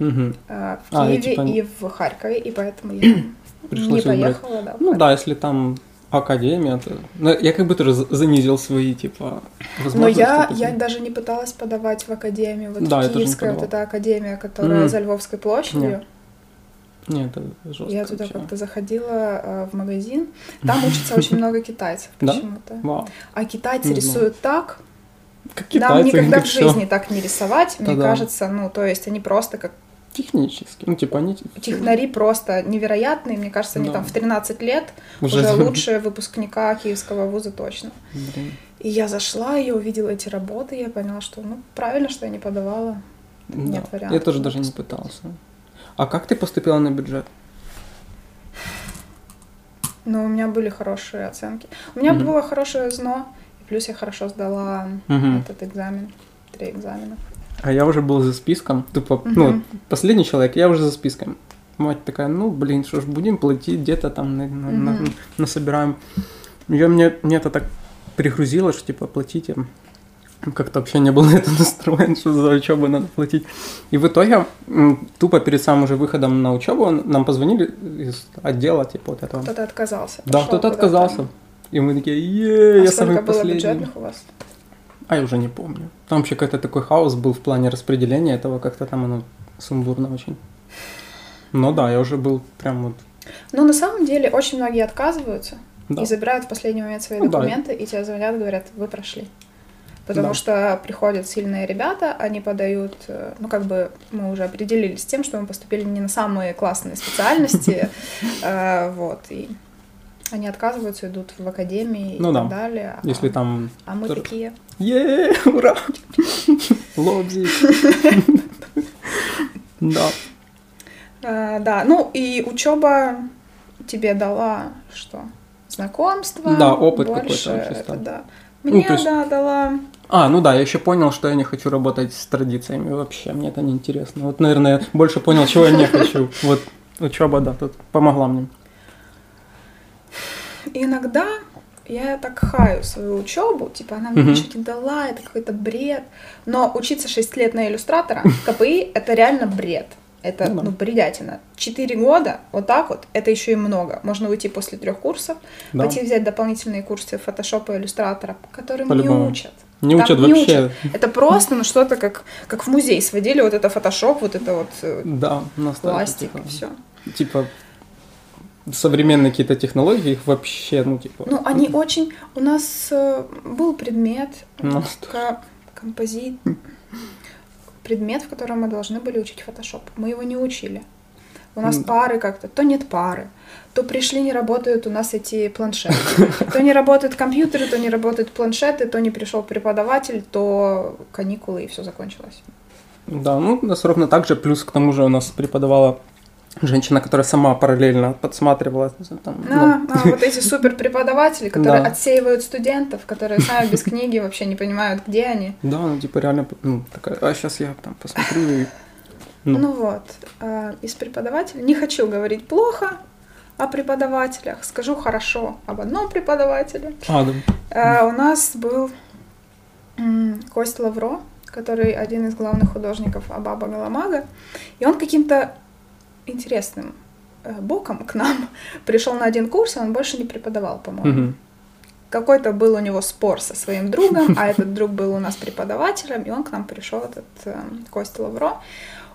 э, в А, Киеве типа- и в Харькове, и поэтому я Пришлось не выбрать. поехала, да. Ну да, если там академия, то... Ну, я как бы тоже за- занизил свои, типа, Но возможности. я, такие. я даже не пыталась подавать в академию, вот Да, я Киевская вот эта академия, которая Мгм. за Львовской площадью. Нет, Нет, это жестко Я туда как-то заходила э, в магазин, там учится очень много китайцев почему-то. Вау. А китайцы рисуют так, Как нам китайцы, никогда как в жизни так не рисовать, мне кажется, ну, то есть они просто как Технически. Ну, типа, они... технари просто невероятные, мне кажется, они Да. там в 13 лет Уже, уже, лучшие выпускника киевского вуза точно. Блин. И я зашла, я увидела эти работы, я поняла, что, ну, правильно, что я не подавала. Нет Да. вариантов. Я тоже даже не пытался. А как ты поступила на бюджет? Но у меня были хорошие оценки. У меня Мгм. было хорошее ЗНО, и плюс я хорошо сдала Мгм. этот экзамен, три экзамена. А я уже был за списком. Тупо, ну, Мгм. последний человек, я уже за списком. Мать такая, ну, блин, что ж, будем платить где-то там, на, на- на- Мгм. насобираем. Я, мне, мне это так перегрузило, что, типа, платите. Как-то вообще не был на это настроен, что за учебу надо платить. И в итоге, тупо перед самым уже выходом на учебу, нам позвонили из отдела, типа, вот этого. Кто-то отказался. Да, кто-то отказался. И мы такие, е А я сколько самый было последний. бюджетных у вас? А я уже не помню. Там вообще какой-то такой хаос был в плане распределения этого, как-то там оно сумбурно очень. Но да, я уже был прям вот... Ну, на самом деле, очень многие отказываются Да. и забирают в последний момент свои Ну да. документы, и тебе звонят, говорят, вы прошли. Потому Да. что приходят сильные ребята, они подают, э, ну, как бы мы уже определились с тем, что мы поступили не на самые классные специальности, э, вот, и они отказываются, идут в академии и Ну да. так далее. а- Если там... А мы тоже- такие, е ура! Лобзик. Да. э, да, ну, и учеба тебе дала что? Знакомство. Да, опыт какой-то чисто. да. Ну, Мне, есть- да, дала А, ну да, я еще понял, что я не хочу работать с традициями вообще, мне это не интересно. Вот, наверное, я больше понял, чего я не хочу. Вот учеба, да, тут помогла мне. И иногда я так хаю свою учебу, типа она мне Мгм. ничего не дала, это какой-то бред. Но учиться 6 лет на иллюстратора, КПИ, это реально бред. Это, Ну ну, бредятина. Четыре года, вот так вот, это еще и много. Можно уйти после трех курсов, Да. пойти взять дополнительные курсы фотошопа и иллюстратора, которым не По-любому. учат. Не Там учат не вообще. Это просто, ну, что-то как, как в музей сводили, вот это фотошоп, вот это вот э, Да, пластик типа, все. Типа, современные какие-то технологии, их вообще, ну, типа... Ну, они очень... У нас э, был предмет, Ну, ко- композит, предмет, в котором мы должны были учить фотошоп. Мы его не учили. У нас да. пары как-то, то нет пары, то пришли, не работают у нас эти планшеты, то не работают компьютеры, то не работают планшеты, то не пришел преподаватель, то каникулы и все закончилось. Да, ну, у нас ровно так же, плюс к тому же у нас преподавала женщина, которая сама параллельно подсматривала. Там, а, ну, а, вот эти супер преподаватели, которые Да. отсеивают студентов, которые сами без книги вообще не понимают, где они. Да, ну, типа реально, ну, такая, а сейчас я там посмотрю и... Ну, Ну. вот, а, из преподавателей. Не хочу говорить плохо о преподавателях, скажу хорошо об одном преподавателе. А, да. А, у нас был Кость Лавро, который один из главных художников Абаба Галамага, и он каким-то интересным э, боком к нам пришел на один курс, и он больше не преподавал, по-моему. Мгм. Какой-то был у него спор со своим другом, а этот друг был у нас преподавателем, и он к нам пришел, этот э, Костя Лавро.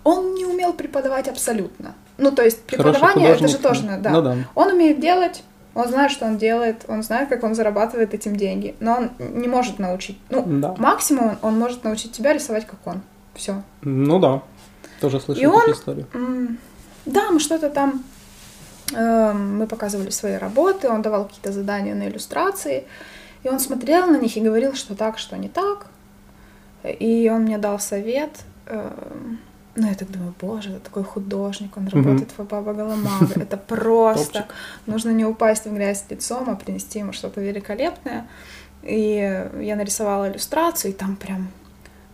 Он не умел преподавать абсолютно. Ну, то есть преподавание это же тоже, ну, да. Ну да. Он умеет делать, он знает, что он делает, он знает, как он зарабатывает этим деньги, но он не может научить. Ну, Да. максимум он, может научить тебя рисовать, как он. Все. Ну да. Тоже слышал И он- истории. Да, мы что-то там, э, мы показывали свои работы, он давал какие-то задания на иллюстрации, и он смотрел на них и говорил, что так, что не так. И он мне дал совет. э, Ну, я так думаю, боже, это такой художник, он работает в Баба Галамага. Это просто. Топчик. Нужно не упасть в грязь лицом, а принести ему что-то великолепное. И я нарисовала иллюстрацию, и там прям,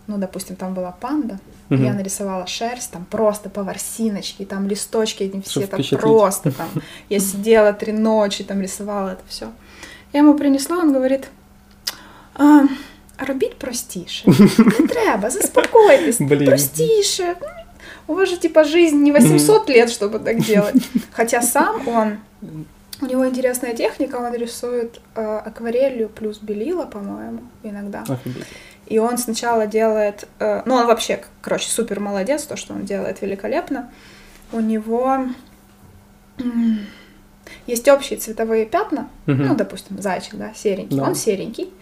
ну, допустим, там была панда, и Мгм. я нарисовала шерсть, там просто по ворсиночке, и там листочки эти все, Чтоб это впечатлить. просто там. Я сидела три ночи, там рисовала это все. Я ему принесла, он говорит, а, робіть простіше. Не треба, заспокойтесь, Блін. простіше. У вас же типа жизнь не 800 лет, чтобы так делать. Хотя сам он, у него интересная техника, он рисует э, акварелью плюс белила, по-моему, иногда. Офигеть. И он сначала делает, э, ну он вообще, короче, супер молодец, то, что он делает великолепно. У него есть общие цветовые пятна, Мгм. ну, допустим, зайчик, да, серенький, Да. он серенький,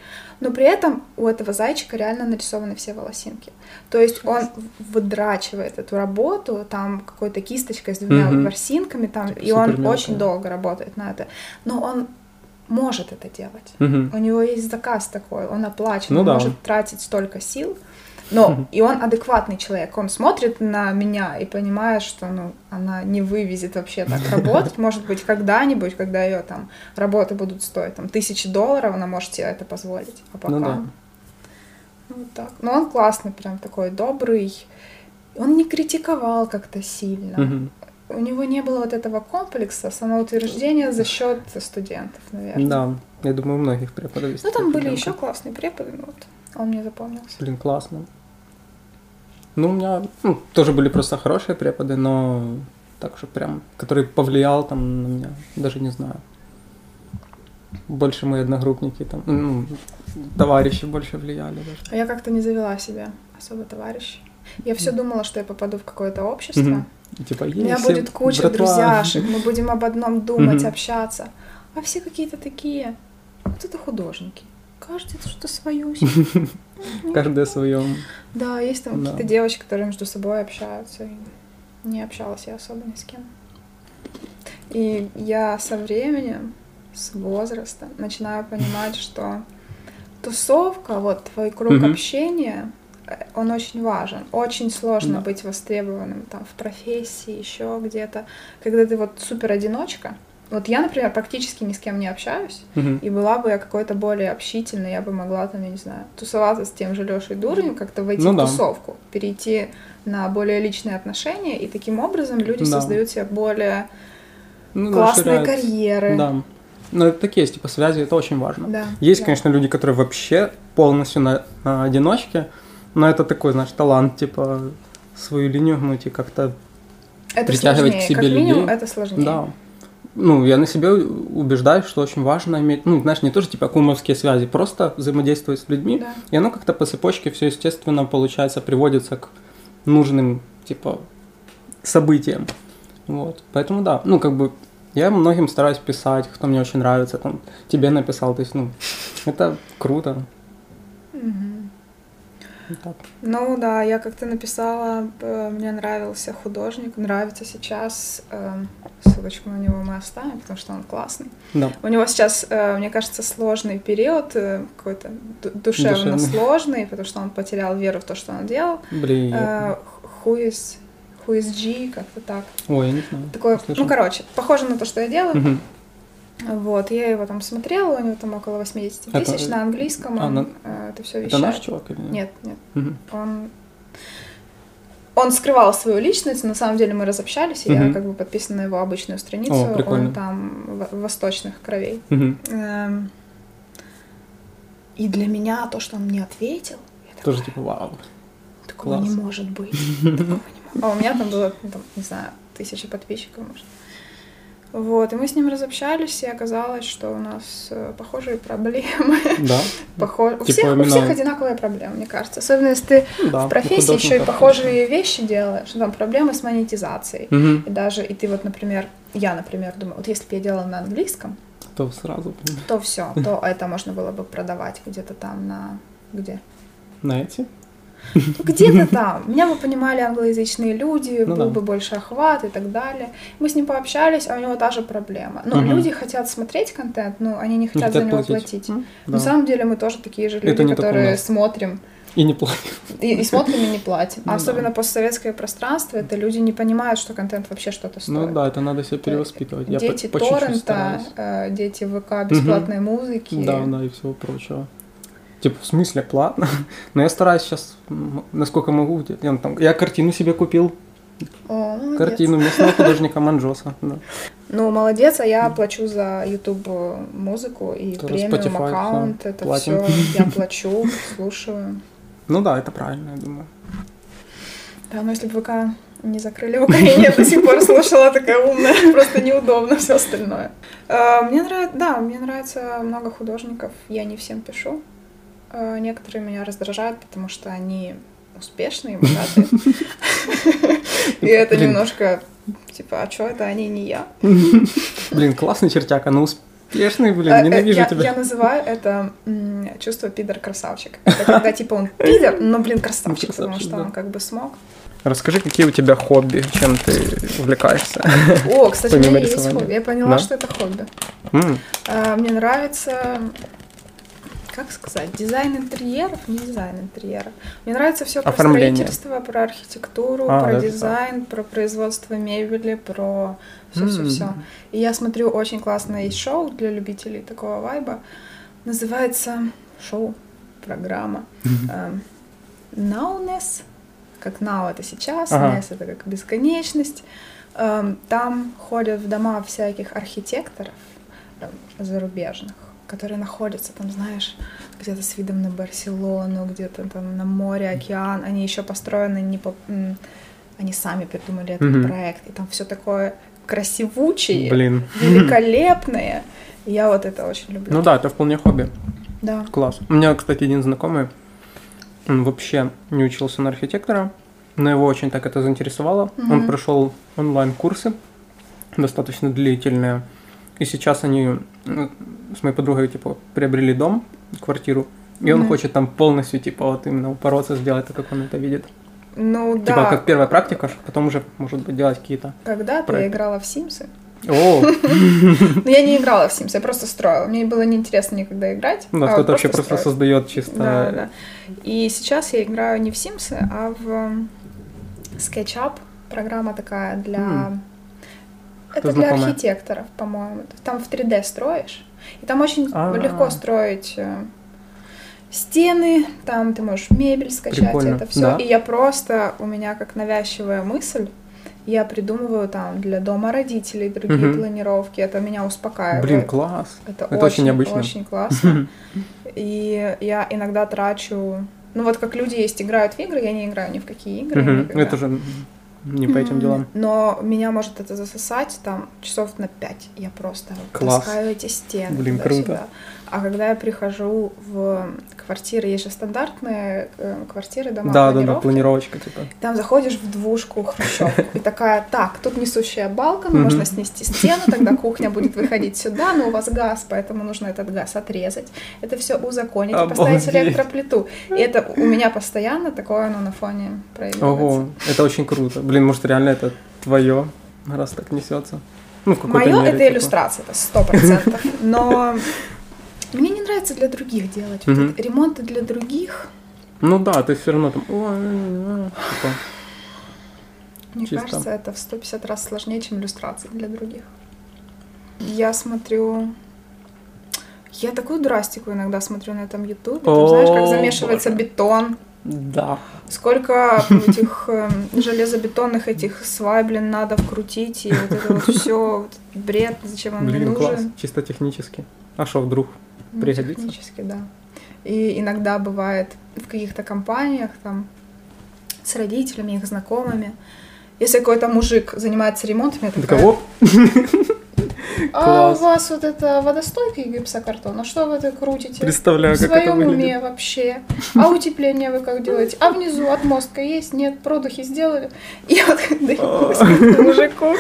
но при этом у этого зайчика реально нарисованы все волосинки. То есть он выдрачивает эту работу, там какой-то кисточкой с двумя Мгм. ворсинками, там, Типа и он очень долго работает на это. Но он может это делать. Мгм. У него есть заказ такой, он оплачен, Ну он да. может тратить столько сил. Но и он адекватный человек. Он смотрит на меня и понимает, что ну, она не вывезет вообще так работать. Может быть, когда-нибудь, когда ее там работы будут стоить там, тысячи долларов, она может себе это позволить. А пока. Ну да. Ну, вот так. Но он классный, прям такой добрый. Он не критиковал как-то сильно. Мгм. У него не было вот этого комплекса самоутверждения за счет студентов, наверное. Да, я думаю, у многих преподов есть Ну, там были еще классные преподы, но вот он мне запомнился. Блин, классно. Ну, у меня ну, тоже были просто хорошие преподы, но так что прям, который повлиял там на меня, даже не знаю. Больше мои одногруппники там, ну, товарищи больше влияли даже. А я как-то не завела себе особо товарищей. Я все думала, что я попаду в какое-то общество. Мгм. Типа, У меня «Ей, будет куча братва». друзьяшек, мы будем об одном думать, Мгм. общаться. А все какие-то такие. Вот это художники. Каждый что-то свое. Каждый о своем. Да, есть там какие-то девочки, которые между собой общаются. Не общалась я особо ни с кем. И я со временем, с возраста, начинаю понимать, что тусовка, вот твой круг общения, он очень важен. Очень сложно Да. быть востребованным там в профессии, еще где-то. Когда ты вот супер одиночка. Вот я, например, практически ни с кем не общаюсь. Мгм. И была бы я какой-то более общительной, я бы могла там, я не знаю, тусоваться с тем же Лешей Дурнем, как-то войти Ну в да. тусовку, перейти на более личные отношения, и таким образом люди Да. создают себе более Ну, классные расширяет. карьеры. Да. Но это такие есть, типа, связи, это очень важно. Да, Есть, да. конечно, люди, которые вообще полностью на, на одиночке, но это такой, знаешь, талант, типа, свою линию гнуть и как-то это притягивать сложнее. к себе как минимум, людей. это сложнее. Да. Ну, я на себе убеждаюсь, что очень важно иметь, ну, знаешь, не тоже типа кумовские связи, просто взаимодействовать с людьми, Да. и оно как-то по цепочке все естественно получается приводится к нужным, типа, событиям. Вот. Поэтому да, ну, как бы я многим стараюсь писать, кто мне очень нравится, там, тебе написал, то есть, ну, это круто. Мгм. Так. Ну да, я как-то написала, э, мне нравился художник, нравится сейчас, э, ссылочку на него мы оставим, потому что он классный. Да. У него сейчас, э, мне кажется, сложный период, какой-то ду- душевно Душевный. сложный, потому что он потерял веру в то, что он делал. Блин. Who is G, как-то так. Ой, я не знаю. Такое, ну, короче, похоже на то, что я делаю. Мгм. Вот, я его там смотрела, у него там около 80 Это- тысяч на английском, а, он на- э, это все Это вещает. наш чувак или Нет, нет, Мгм. он он скрывал свою личность, на самом деле мы разобщались, и я как бы подписана на его обычную страницу, О, прикольно. он там восточных кровей. Мгм. Эм, И для меня то, что он мне ответил, я Тоже такая, типа вау. такого класс. не может быть. Такого не может. А у меня там было, там, не знаю, тысяча подписчиков, может. Вот, и мы с ним разобщались, и оказалось, что у нас э, похожие проблемы. Да. Похож... У, Типа всех, у именно- всех одинаковые проблемы, мне кажется. Особенно если ты Ну да. в профессии еще и похожие вещи делаешь. Там проблемы с монетизацией. Угу. И даже, и ты вот, например, я, например, думаю, вот если бы я делала на английском, То сразу то все, то это можно было бы продавать где-то там на... Где? на эти. Ну, где-то там. Меня бы понимали англоязычные люди, Ну был да. бы больше охват и так далее. Мы с ним пообщались, а у него та же проблема. Ну, Мгм. люди хотят смотреть контент, но они не Не хотят за него платить. На да. самом деле мы тоже такие же люди, которые смотрим И не платят. и, и смотрим и не платим. Ну а да. особенно постсоветское пространство, это люди не понимают, что контент вообще что-то стоит. Ну да, это надо себя перевоспитывать. Я по- дети по торрента, э, дети ВК бесплатной музыки. Да, да, и всего прочего. Типа, в смысле, платно? Но я стараюсь сейчас, насколько могу. Я, там, я картину себе купил. О, молодец. Картину местного художника Манджоса. Да. Ну, молодец, а я плачу за YouTube музыку и Тоже премиум Spotify, аккаунт. да, Это платим. все я плачу, слушаю. Ну да, это правильно, я думаю. Да, но если бы ВК не закрыли в Украине, я до сих пор слушала такая умная, просто неудобно все остальное. Э, Мне нравится, да, мне нравится много художников, я не всем пишу. Э, Некоторые меня раздражают, потому что они успешные, богатые. И это немножко, типа, а что это они, не я? Блин, классный чертяка, но успешный, Э, блин, э, ненавижу я, тебя. я называю это чувство пидор-красавчик. Это когда, типа, он пидор, но, блин, красавчик, потому что он как бы смог. Расскажи, какие у тебя хобби, чем ты увлекаешься? О, кстати, у меня есть хобби. Я поняла, что это хобби. Мне нравится, как сказать, дизайн интерьеров, не дизайн интерьеров. Мне нравится все про строительство, про архитектуру, А, про это дизайн, про производство мебели, про все, все, М. все. И я смотрю очень классное шоу для любителей такого вайба. Называется шоу, программа. Nowness, как now это сейчас, Ага. это как бесконечность. Эм, Там ходят в дома всяких архитекторов эм, зарубежных, которые находятся там, знаешь, где-то с видом на Барселону, где-то там на море, океан. Они еще построены не по... Они сами придумали этот Мгм. проект. И там все такое красивучее, Блин. великолепное. Я вот это очень люблю. Ну да, это вполне хобби. Да. Класс. У меня, кстати, один знакомый, он вообще не учился на архитектора, но его очень так это заинтересовало. Он Мгм. прошел онлайн-курсы, достаточно длительные. И сейчас они ну, с моей подругой, типа, приобрели дом, квартиру, и он Мгм. хочет там полностью, типа, вот именно упороться, сделать так, как он это видит. Ну да. Типа, как первая практика, потом уже, может быть, делать какие-то... Когда-то я проект. играла в Симсы. О, Но я не играла в Sims, я просто строила. Мне было неинтересно никогда играть. ну, а кто-то вообще просто создает чисто... Да, да. И сейчас я играю не в Sims, а в SketchUp. Программа такая для... Это для архитекторов, по-моему. Там в 3D строишь. И там очень А. легко строить э, стены, там ты можешь мебель скачать, Прикольно, это все. да. И я просто, у меня как навязчивая мысль, я придумываю там для дома родителей другие Мгм. планировки, это меня успокаивает. Блин, класс. Это, Это очень необычно. Очень классно. И я иногда трачу... Ну вот как люди есть, играют в игры, я не играю ни в какие игры. Никогда. Это же не по этим делам. Но меня может это засосать там часов на пять. Я просто Класс. таскаю эти стены. Блин, круто. А когда я прихожу в квартиры, есть же стандартные э, квартиры, дома Да, да, да, планировочка, типа. Там заходишь в двушку, хрущевку, и такая, так, тут несущая балка, ну, можно снести стену, тогда кухня будет выходить сюда, но у вас газ, поэтому нужно этот газ отрезать. Это все узаконить, и поставить электроплиту. И это у меня постоянно такое, ну, на фоне проявляется. Ого, это очень круто. Блин, может, реально это твое, раз так несется. Ну, Мое это типа. иллюстрация, это сто процентов. Но мне не нравится для других делать. Вот Мгм. это ремонты для других, Ну да, ты все равно там. Типа. мне Чисто. кажется, это в 150 раз сложнее, чем иллюстрации для других. Я смотрю... Я такую драстику иногда смотрю на этом ютубе. Там, знаешь, как замешивается боже. бетон. Да. Сколько этих эм, железобетонных этих свай, блин, надо вкрутить. И вот это вот все, бред, зачем он мне Блин, нужен. класс. Чисто технически. А что вдруг? Ну, Пригодится? технически, да. И иногда бывает в каких-то компаниях там с родителями, их знакомыми. Если какой-то мужик занимается ремонтом, я такая, кого? а у вас вот это водостойкий гипсокартон, а что вы это крутите? Представляю, в как это своем уме выглядит. вообще. А утепление вы как делаете? А внизу отмостка есть? Нет, продухи сделали. И вот к этому мужику.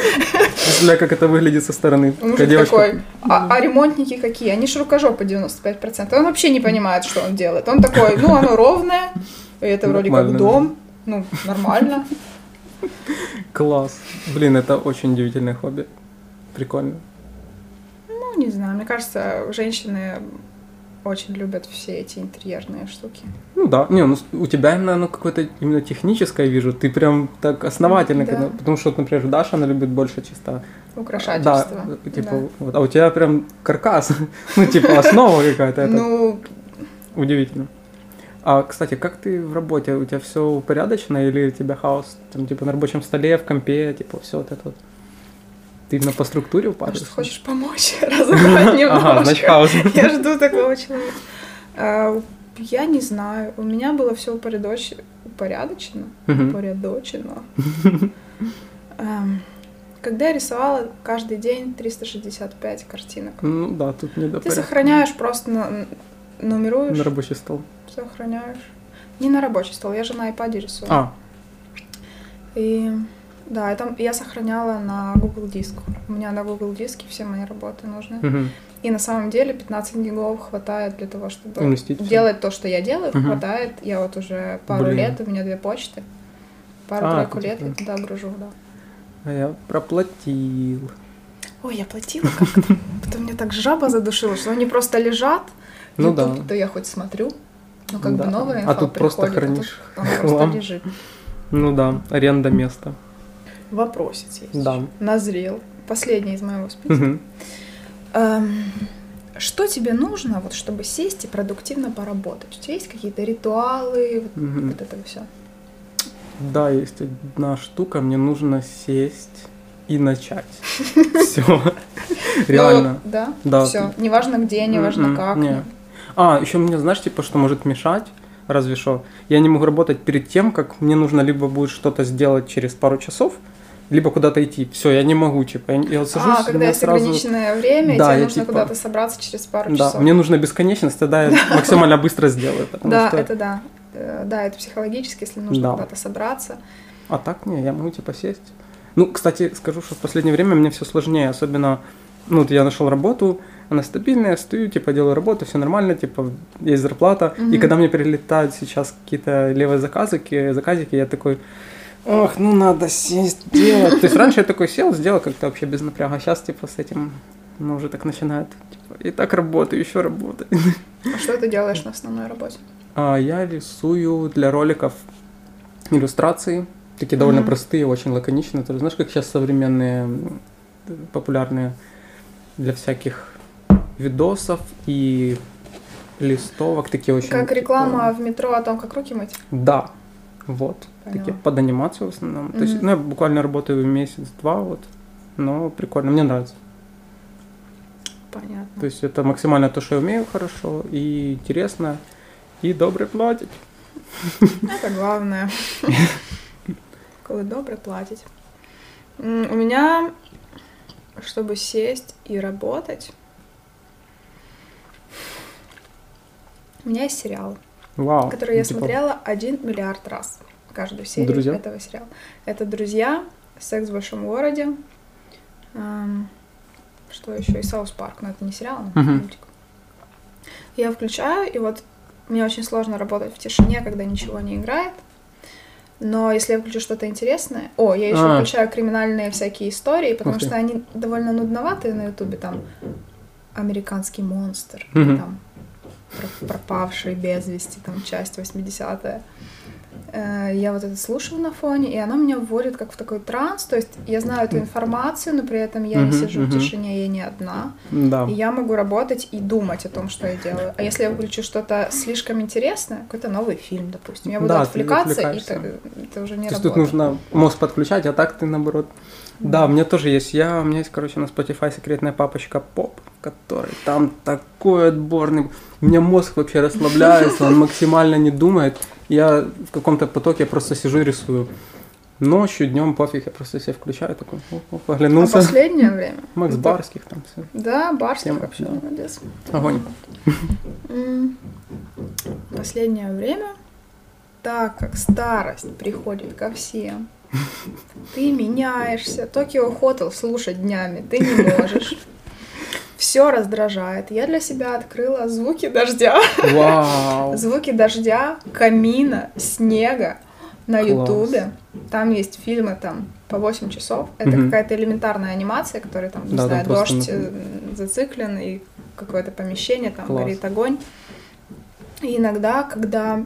Представляю, как это выглядит со стороны. Мужик такой, а, а ремонтники какие? Они ж рукожопы 95%. Он вообще не понимает, что он делает. Он такой, ну оно ровное, это вроде как дом, ну нормально. Класс. Блин, это очень удивительное хобби. Прикольно. Не знаю, мне кажется, женщины очень любят все эти интерьерные штуки. Ну да, не, ну у тебя именно оно какое-то именно техническое вижу. Ты прям так основательно, Да. когда- потому что, например, Даша, она любит больше чисто. Украшательства. Да, типа, Да. вот, а у тебя прям каркас, ну типа основа какая-то. Ну, удивительно. А, кстати, как ты в работе? У тебя все упорядочено или у тебя хаос? Там, типа, на рабочем столе, в компе, типа, все вот это вот. Ты именно по структуре упариваешься? что хочешь помочь? Разобрать Ага, значит, немножко. хаос. Я жду такого человека. А, Я не знаю. У меня было все упорядочено. Упорядочено. Эм, Когда я рисовала каждый день 365 картинок. Ну да, тут не до Ты сохраняешь просто, на- нумеруешь, На рабочий стол. сохраняешь. Не на рабочий стол, я же на iPad рисую. А, И да, я, там, я сохраняла на Google Диск. У меня на Google Диске все мои работы нужны. мгм. И на самом деле 15 гигов хватает для того, чтобы Уместить делать то, что я делаю, Мгм. хватает. Я вот уже пару Блин. лет, у меня две почты. А, Пару-тройку ты лет я туда гружу, да. а я проплатил. Ой, я платила как-то. Потом меня так жаба задушила, что они просто лежат. Ну да. то я хоть смотрю. Ну, как бы новая А тут просто а хранишь просто лежит. Ну да, аренда места. Вопросец есть. Да. Назрел. Последний из моего списка. Мгм. Эм, Что тебе нужно, вот, чтобы сесть и продуктивно поработать? У тебя есть какие-то ритуалы, вот, Мгм. вот это все? Да, есть одна штука, мне нужно сесть и начать. Все. Реально. Ну, да? Да. Все. Неважно где, неважно как. А, еще мне, знаешь, типа, что может мешать? Разве что. Я не могу работать перед тем, как мне нужно либо будет что-то сделать через пару часов, либо куда-то идти. Все, я не могу, типа, я, я сажусь, А, когда есть сразу... ограниченное время, Да, тебе нужно типа- куда-то собраться через пару Да, часов. мне нужна бесконечность, тогда я максимально быстро сделаю. Да, это да. Э, Да, это психологически, если нужно Да. куда-то собраться. А так не, я могу типа сесть. Ну, кстати, скажу, что в последнее время мне все сложнее, особенно, ну, вот я нашел работу, она стабильная, стою, типа, делаю работу, все нормально, типа, есть зарплата. И когда мне прилетают сейчас какие-то левые заказики, заказики, я такой, ох, ну надо сесть, делать. То есть раньше я такой сел, сделал как-то вообще без напряга, а сейчас, типа, с этим, ну, уже так начинает, типа, и так работаю, еще работаю. А что ты делаешь на основной работе? А я рисую для роликов иллюстрации, такие довольно Мгм. простые, очень лаконичные. Ты знаешь, как сейчас современные, популярные для всяких видосов и листовок, такие очень... Как типа, реклама в метро о том, как руки мыть? Да, вот. Поняла. Такие под анимацию в основном. То есть, ну, я буквально работаю месяц-два, вот. Но прикольно, мне нравится. Понятно. То есть это максимально то, что я умею хорошо, и интересно, и добрый платить. Это главное. Коли добре платить. У меня, чтобы сесть и работать, у меня есть сериал, Вау. который я типа, смотрела один миллиард раз. Каждую серию «Друзья»? этого сериала. Это «Друзья», «Секс в большом городе», эм, что еще, и «South Park», но это не сериал, а Мгм. мультик. Я включаю, и вот мне очень сложно работать в тишине, когда ничего не играет. Но если я включу что-то интересное... О, я еще А. включаю криминальные всякие истории, потому ты. что они довольно нудноватые на Ютубе. Там «Американский монстр», Мгм. там про- «Пропавший без вести», там часть 80-я. Э, Я вот это слушаю на фоне, и она меня вводит как в такой транс. То есть я знаю эту информацию, но при этом я не сижу в тишине, я не одна. Да. И я могу работать и думать о том, что я делаю. А если я включу что-то слишком интересное, какой-то новый фильм, допустим, я буду Да, отвлекаться, и это, это уже не То есть работает. тут нужно мозг подключать, а так ты наоборот. Да, у меня тоже есть. Я, у меня есть, короче, на Spotify секретная папочка поп, который там такой отборный. У меня мозг вообще расслабляется, он максимально не думает. Я в каком-то потоке просто сижу и рисую. Ночью, днем пофиг, я просто себе включаю, такой, оп, оп, А последнее время? Макс это- Барских там все. Да, Барский Тема, вообще да. молодец. Огонь. Последнее время, так как старость приходит ко всем, ты меняешься. Токио Хотел слушать днями ты не можешь. Все раздражает. Я для себя открыла звуки дождя. Вау. Звуки дождя, камина, снега на. Ютубе. Там есть фильмы там по 8 часов. Это Мгм. какая-то элементарная анимация, которая там, не Да, там знаю, просто дождь на- э, зациклен и какое-то помещение, там Класс. горит огонь. И иногда, когда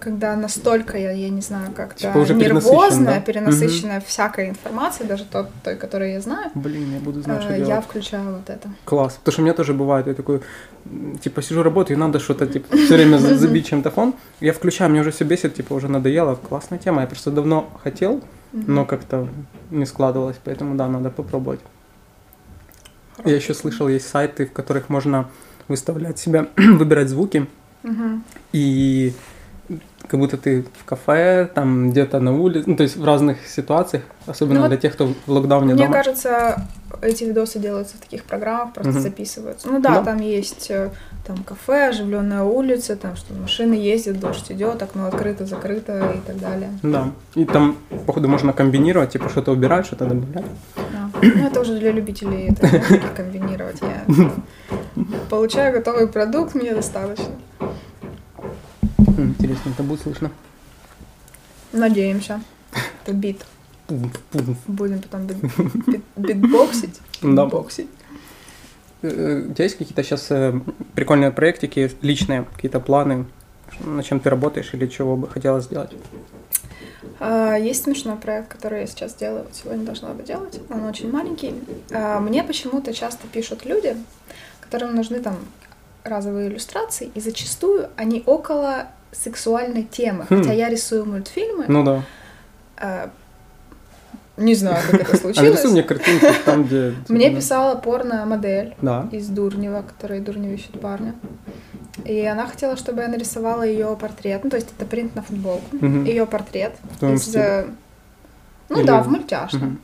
когда настолько я, я не знаю, как-то Типа уже нервозная, да? перенасыщенная всякой информацией, даже тот, той, которую я знаю, Блин, я буду знать, что э, делать. я включаю вот это. Класс. Потому что у меня тоже бывает, я такой, типа, сижу, работаю, и надо что-то, типа, все время за- забить чем-то фон. Я включаю, мне уже все бесит, типа, уже надоело. Классная тема. Я просто давно хотел, но как-то не складывалось, поэтому, да, надо попробовать. Я еще слышал, есть сайты, в которых можно выставлять себя, выбирать звуки, и как будто ты в кафе, там где-то на улице, ну, то есть в разных ситуациях, особенно Ну вот для тех, кто в локдауне Мне дома. кажется, эти видосы делаются в таких программах, просто Мгм. записываются. Ну да, Да. там есть э, там кафе, оживленная улица, там что машины ездят, дождь идет, окно открыто, закрыто и так далее. Да. И там, походу, можно комбинировать, типа что-то убирать, что-то добавлять. Да. Ну это уже для любителей это комбинировать. Я получаю готовый продукт, мне достаточно. М, Интересно, это будет слышно. Надеемся. Это бит. Будем потом бит- бит- битбоксить. Да. Битбоксить. Э, У тебя есть какие-то сейчас прикольные проектики, личные, какие-то планы, над чем ты работаешь или чего бы хотела сделать? А, Есть смешной проект, который я сейчас делаю, сегодня должна бы делать. Он очень маленький. А, Мне почему-то часто пишут люди, которым нужны там разовые иллюстрации, и зачастую они около сексуальной темы. Хм. Хотя я рисую мультфильмы. Ну да. а, Не знаю, как это А случилось. нарисуй мне картинку там, где... Мне писала порно-модель Да. из Дурнева, которая Дурнева ищет парня. И она хотела, чтобы я нарисовала ее портрет. Ну, то есть это принт на футболку. Мгм. Ее портрет. В из, стиле? э, Ну Или- да, в мультяшном.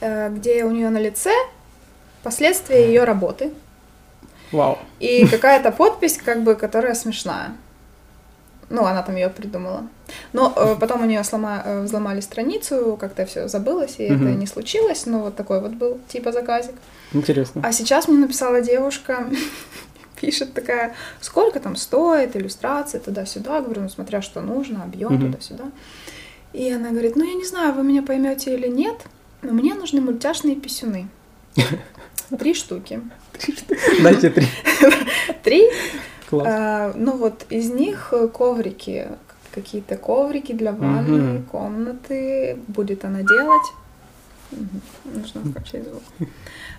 Э, где у нее на лице последствия ее работы Вау. и какая-то подпись, как бы, которая смешная. Ну, она там ее придумала. Но э, потом у нее слома, э, взломали страницу, как-то все забылось, и это Мгм. не случилось. Ну, вот такой вот был типа заказик. Интересно. А сейчас мне написала девушка, пишет такая, сколько там стоит, иллюстрации, туда-сюда. Говорю, ну, смотря что нужно, объем Мгм. туда-сюда. И она говорит, ну, я не знаю, вы меня поймете или нет, но мне нужны мультяшные писюны. Три штуки. Дайте три. Три. Класс. А, ну вот из них коврики, какие-то коврики для ванной, Мгм. комнаты. Будет она делать. Мгм. Нужно включить звук.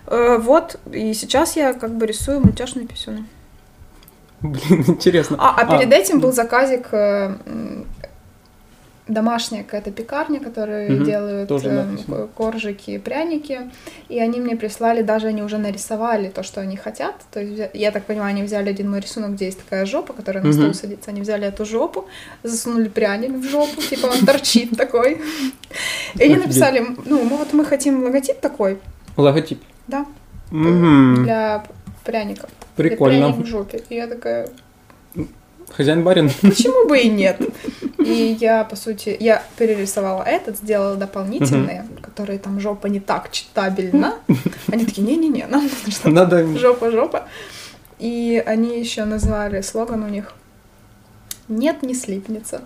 Э, Вот, и сейчас я как бы рисую мультяшные писюны. Блин, интересно. А, а перед этим был заказик э, домашняя какая-то пекарня, которые Мгм. делают э, коржики, пряники, и они мне прислали, даже они уже нарисовали то, что они хотят. То есть, я так понимаю, они взяли один мой рисунок, где есть такая жопа, которая на стол садится. Они взяли эту жопу, засунули пряник в жопу, типа он торчит такой. И они написали, ну, мы вот мы хотим логотип такой, Логотип. да, для пряников. Прикольно. пряник в жопе. И я такая, Хозяин барин. Почему бы и нет? И я, по сути, я перерисовала этот, сделала дополнительные, которые там жопа не так читабельна. Они такие, не-не-не, нам нужно что-то Надо. жопа-жопа. И они еще назвали слоган у них «Нет, не слипнется».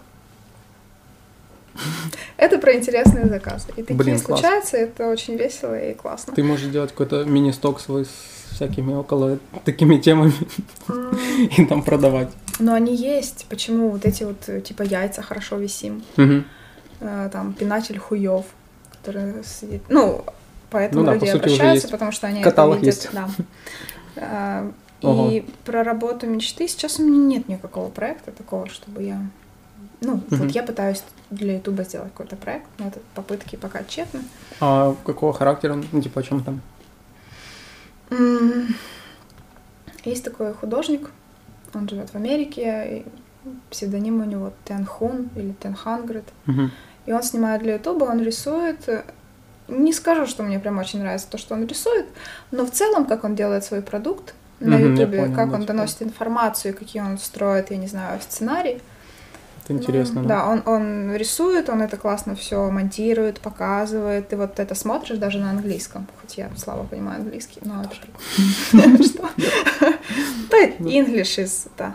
Это про интересные заказы. И такие Блин, класс. случаются, это очень весело и классно. Ты можешь сделать какой-то мини-сток свой с всякими около такими темами и там продавать. Но они есть. Почему вот эти вот, э, типа, яйца хорошо висим? Э, там пинатель хуев, который сидит. Ну, поэтому Ну да, люди по сути, уже обращаются, потому что они Каталог это видят. есть. Да. Ого. И про работу мечты сейчас у меня нет никакого проекта такого, чтобы я. Ну, вот я пытаюсь для Ютуба сделать какой-то проект, но это попытки пока тщетны. А какого характера? Ну, типа, о чем там? Есть такой художник, он живет в Америке, псевдоним у него Тенхун или Тенхангрет. Мгм. И он снимает для Ютуба, он рисует. Не скажу, что мне прям очень нравится то, что он рисует, но в целом, как он делает свой продукт на Ютубе, как он доносит информацию, какие он строит, я не знаю, сценарий. Это интересно, Ну, да? Он, он рисует, он это классно все монтирует, показывает. Ты вот это смотришь даже на английском, хоть я слабо понимаю английский, но это. Что? English is, да.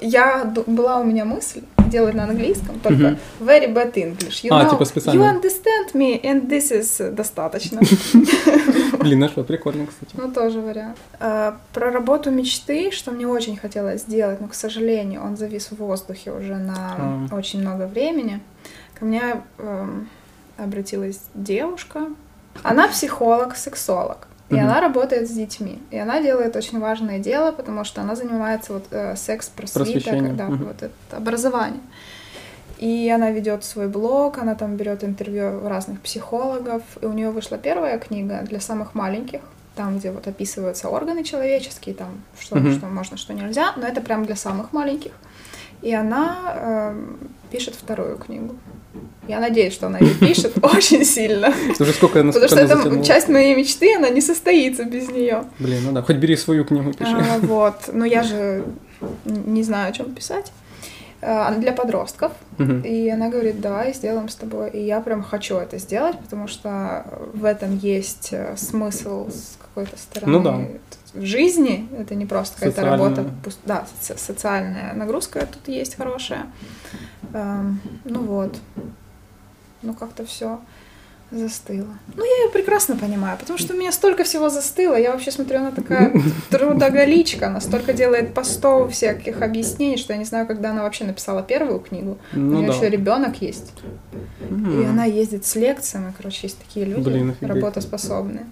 Я была у меня мысль делать на английском, только Мгм. very bad English. You А, know, типа специально. You understand me, and this is достаточно. Блин, нашла прикольно, кстати. Ну, тоже вариант. А, Про работу мечты, что мне очень хотелось сделать, но, к сожалению, он завис в воздухе уже на А. очень много времени. Ко мне эм, обратилась девушка. Она психолог, сексолог. И она работает с детьми. И она делает очень важное дело, потому что она занимается вот э, Просвещением. да, Мгм. вот это образование. И она ведет свой блог, она там берет интервью разных психологов. И у нее вышла первая книга для самых маленьких, там, где вот описываются органы человеческие, там, что, Мгм. что можно, что нельзя, но это прям для самых маленьких. И она эм, пишет вторую книгу. Я надеюсь, что она ее пишет очень сильно. Уже сколько, Потому насколько что она это часть моей мечты, она не состоится без нее. Блин, ну да, хоть бери свою книгу, пиши. А, Вот. Но я же не знаю, о чем писать. А, Она для подростков. И она говорит, давай сделаем с тобой. И я прям хочу это сделать, потому что в этом есть э, смысл с какой-то стороны Ну да. в жизни. Это не просто какая-то работа. Да, соци- социальная нагрузка тут есть хорошая. Эм, Ну вот. Ну как-то все застыло. Ну, я ее прекрасно понимаю, потому что у меня столько всего застыло. Я вообще смотрю, она такая трудоголичка, она столько делает постов, всяких объяснений, что я не знаю, когда она вообще написала первую книгу. у Ну нее да. еще ребенок есть. М. И она ездит с лекциями, короче, есть такие люди Блин, офигеть. работоспособные.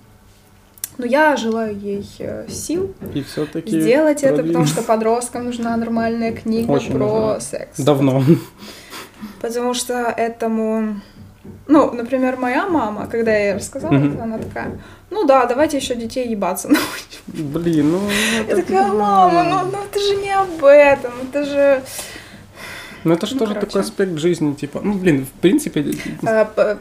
Но я желаю ей э, сил И все-таки сделать это, потому что подросткам нужна нормальная книга Очень про нужна. секс. Давно. Потому что этому... Ну, например, моя мама, когда я ей рассказала, Мгм. она такая, ну да, давайте еще детей ебаться научим. Блин, ну... Я такая, мама, ну, ну это же не об этом, это же... Ну это же Ну, тоже короче. такой аспект жизни, типа, ну блин, в принципе, п-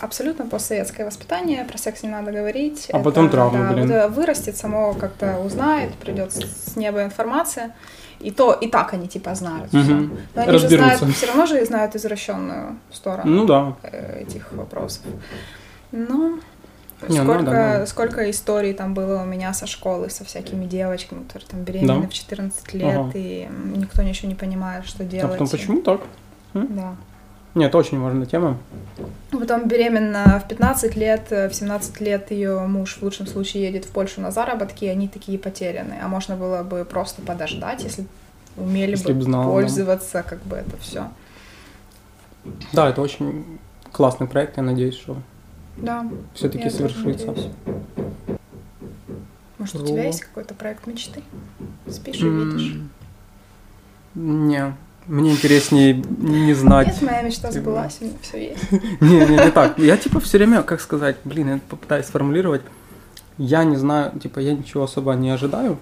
Абсолютно постсоветское воспитание, про секс не надо говорить. А потом травмы, да, блин. вот это вырастет, само как-то узнает, придет с неба информация. И то, и так они типа знают Мгм. всё. Но они же знают, все равно же знают извращенную сторону ну да. э, этих вопросов. Ну, Не, ну сколько, да, ну. сколько историй там было у меня со школы, со всякими девочками, которые там беременны Да? в 14 лет, Ага. и м, никто ничего не понимает, что А делать. потом почему так? Да. Нет, это очень важная тема. Потом беременна в 15 лет, э, в 17 лет ее муж в лучшем случае едет в Польшу на заработки, и они такие потерянные. А можно было бы просто подождать, если умели Если бы б знала, да. пользоваться, как бы это все. Да, это очень классный проект, я надеюсь, что Да. все-таки совершится. Может, у Во. тебя есть какой-то проект мечты? Спишь и видишь. Не, Мне интереснее не знать. Нет, моя мечта сбылась, у меня все есть. Не, не, не так. Я типа все время, как сказать, блин, я попытаюсь сформулировать. Я не знаю, типа, я ничего особо не ожидаю.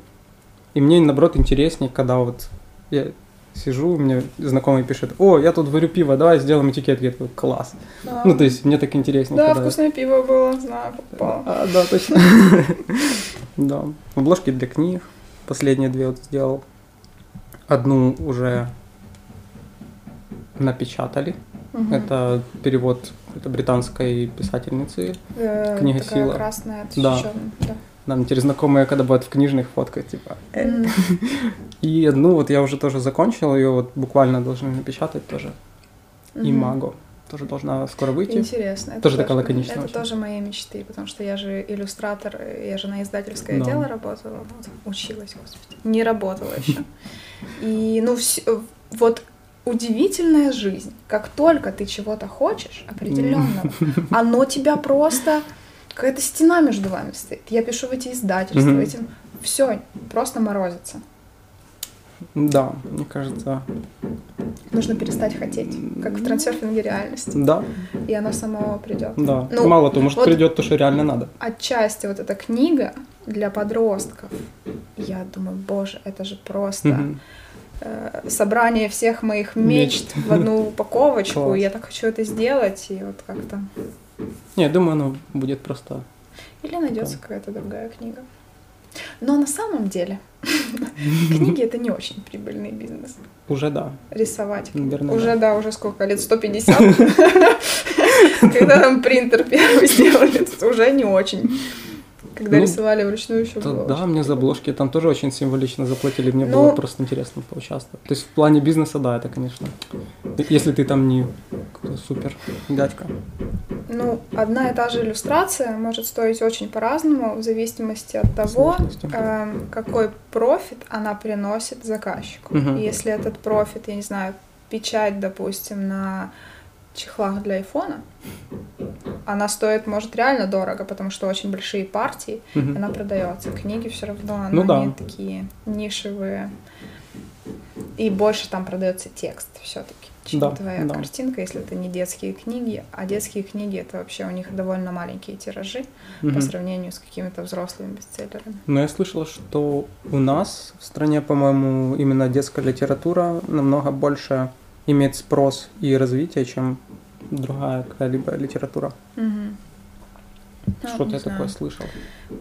И мне, наоборот, интереснее, когда вот я сижу, мне знакомый пишет, о, я тут варю пиво, давай сделаем этикетки. Я такой, класс. Да. Ну, то есть, мне так интереснее. Да, когда- вкусное пиво было, знаю, покупала. А, да, точно. Да. Обложки для книг. Последние две вот сделал. Одну уже напечатали. Мгм. Это перевод это британской писательницы. Э, книга такая «Сила». красная, Да. да. Нам теперь знакомые, когда бывают в книжных фотках, типа. М. И одну вот я уже тоже закончил, ее вот буквально должны напечатать тоже. И. Маго тоже должна скоро выйти. Интересно. это Тоже такая лаконичная Это очень. тоже мои мечты, потому что я же иллюстратор, я же на издательское Да. дело работала, вот, училась, господи, не работала еще. И, ну, вс- вот удивительная жизнь. Как только ты чего-то хочешь, определенного, оно тебя просто... Какая-то стена между вами стоит. Я пишу в эти издательства, Мгм. этим... Все, просто морозится. Да, мне кажется, Нужно перестать хотеть, как в трансерфинге реальности. да, И оно само придет. да. Ну, Мало того, может вот- придет то, что реально надо. отчасти вот эта книга для подростков, я думаю, боже, это же просто Мгм. Э, собрание всех моих мечт Мечт. в одну упаковочку. Класс. Я так хочу это сделать, и вот как-то... Не, я думаю, оно будет просто... Или найдется какая-то другая книга. Но на самом деле книги это не очень прибыльный бизнес. Уже да. Рисовать. Наверное, Уже, да, уже сколько лет? 150? Когда там принтер первый сделали, уже не очень. Когда Ну, рисовали вручную еще Да, было. да, очень мне за обложки там тоже очень символично заплатили. Мне Ну- было просто интересно поучаствовать. То есть в плане бизнеса, да, это, конечно. Если ты там не супер дядька. Ну, одна и та же иллюстрация может стоить очень по-разному в зависимости от того, эм, какой профит она приносит заказчику. И если этот профит, я не знаю, печать, допустим, на чехлах для айфона, она стоит, может, реально дорого, потому что очень большие партии, Мгм. она продается. Книги все равно, Ну ну, да. такие нишевые. И больше там продается текст все-таки, чем Да, твоя да. картинка, если это не детские книги. А детские книги это вообще у них довольно маленькие тиражи по Мгм. сравнению с какими-то взрослыми бестселлерами. Но я слышала, что у нас в стране, по-моему, именно детская литература намного больше имеет спрос и развитие, чем другая какая-либо литература. Ну, Что-то не я знаю. такое слышал.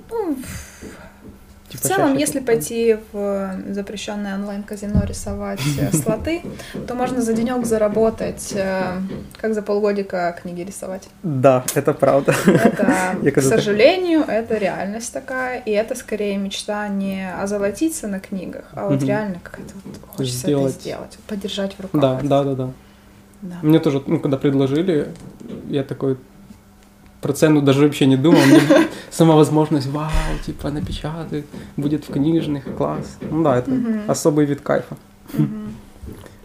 Ну, в Типа целом, чаще если это- пойти в запрещенное онлайн-казино рисовать э, слоты, то можно за денек заработать, э, как за полгодика книги рисовать. Да, это правда. Это, к сожалению, это реальность такая, и это скорее мечта не озолотиться на книгах, а вот реально как-то вот хочется это сделать, подержать в руках. Да, да, да, да. Да. Мне тоже, ну, когда предложили, я такой про цену даже вообще не думал. Мне сама возможность, вау, типа напечатают, будет в книжных, класс. Ну да, это Мгм. особый вид кайфа. Мгм.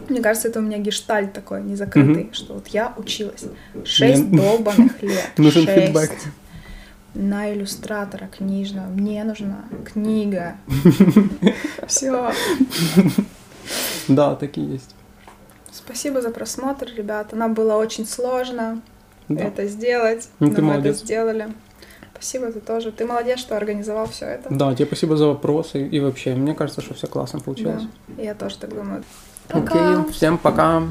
Мне кажется, это у меня гештальт такой незакрытый, что вот я училась шесть Мне долбанных лет. Нужен шесть фидбэк. На иллюстратора книжного. Мне нужна книга. Все. Да, такие есть. Спасибо за просмотр, ребята. Нам было очень сложно Да. это сделать. Ну, но ты мы молодец. это сделали. Спасибо, ты тоже. Ты молодец, что организовал все это. Да, тебе спасибо за вопросы и вообще, мне кажется, что все классно получилось. Да. Я тоже так думаю. Пока. Окей, всем пока.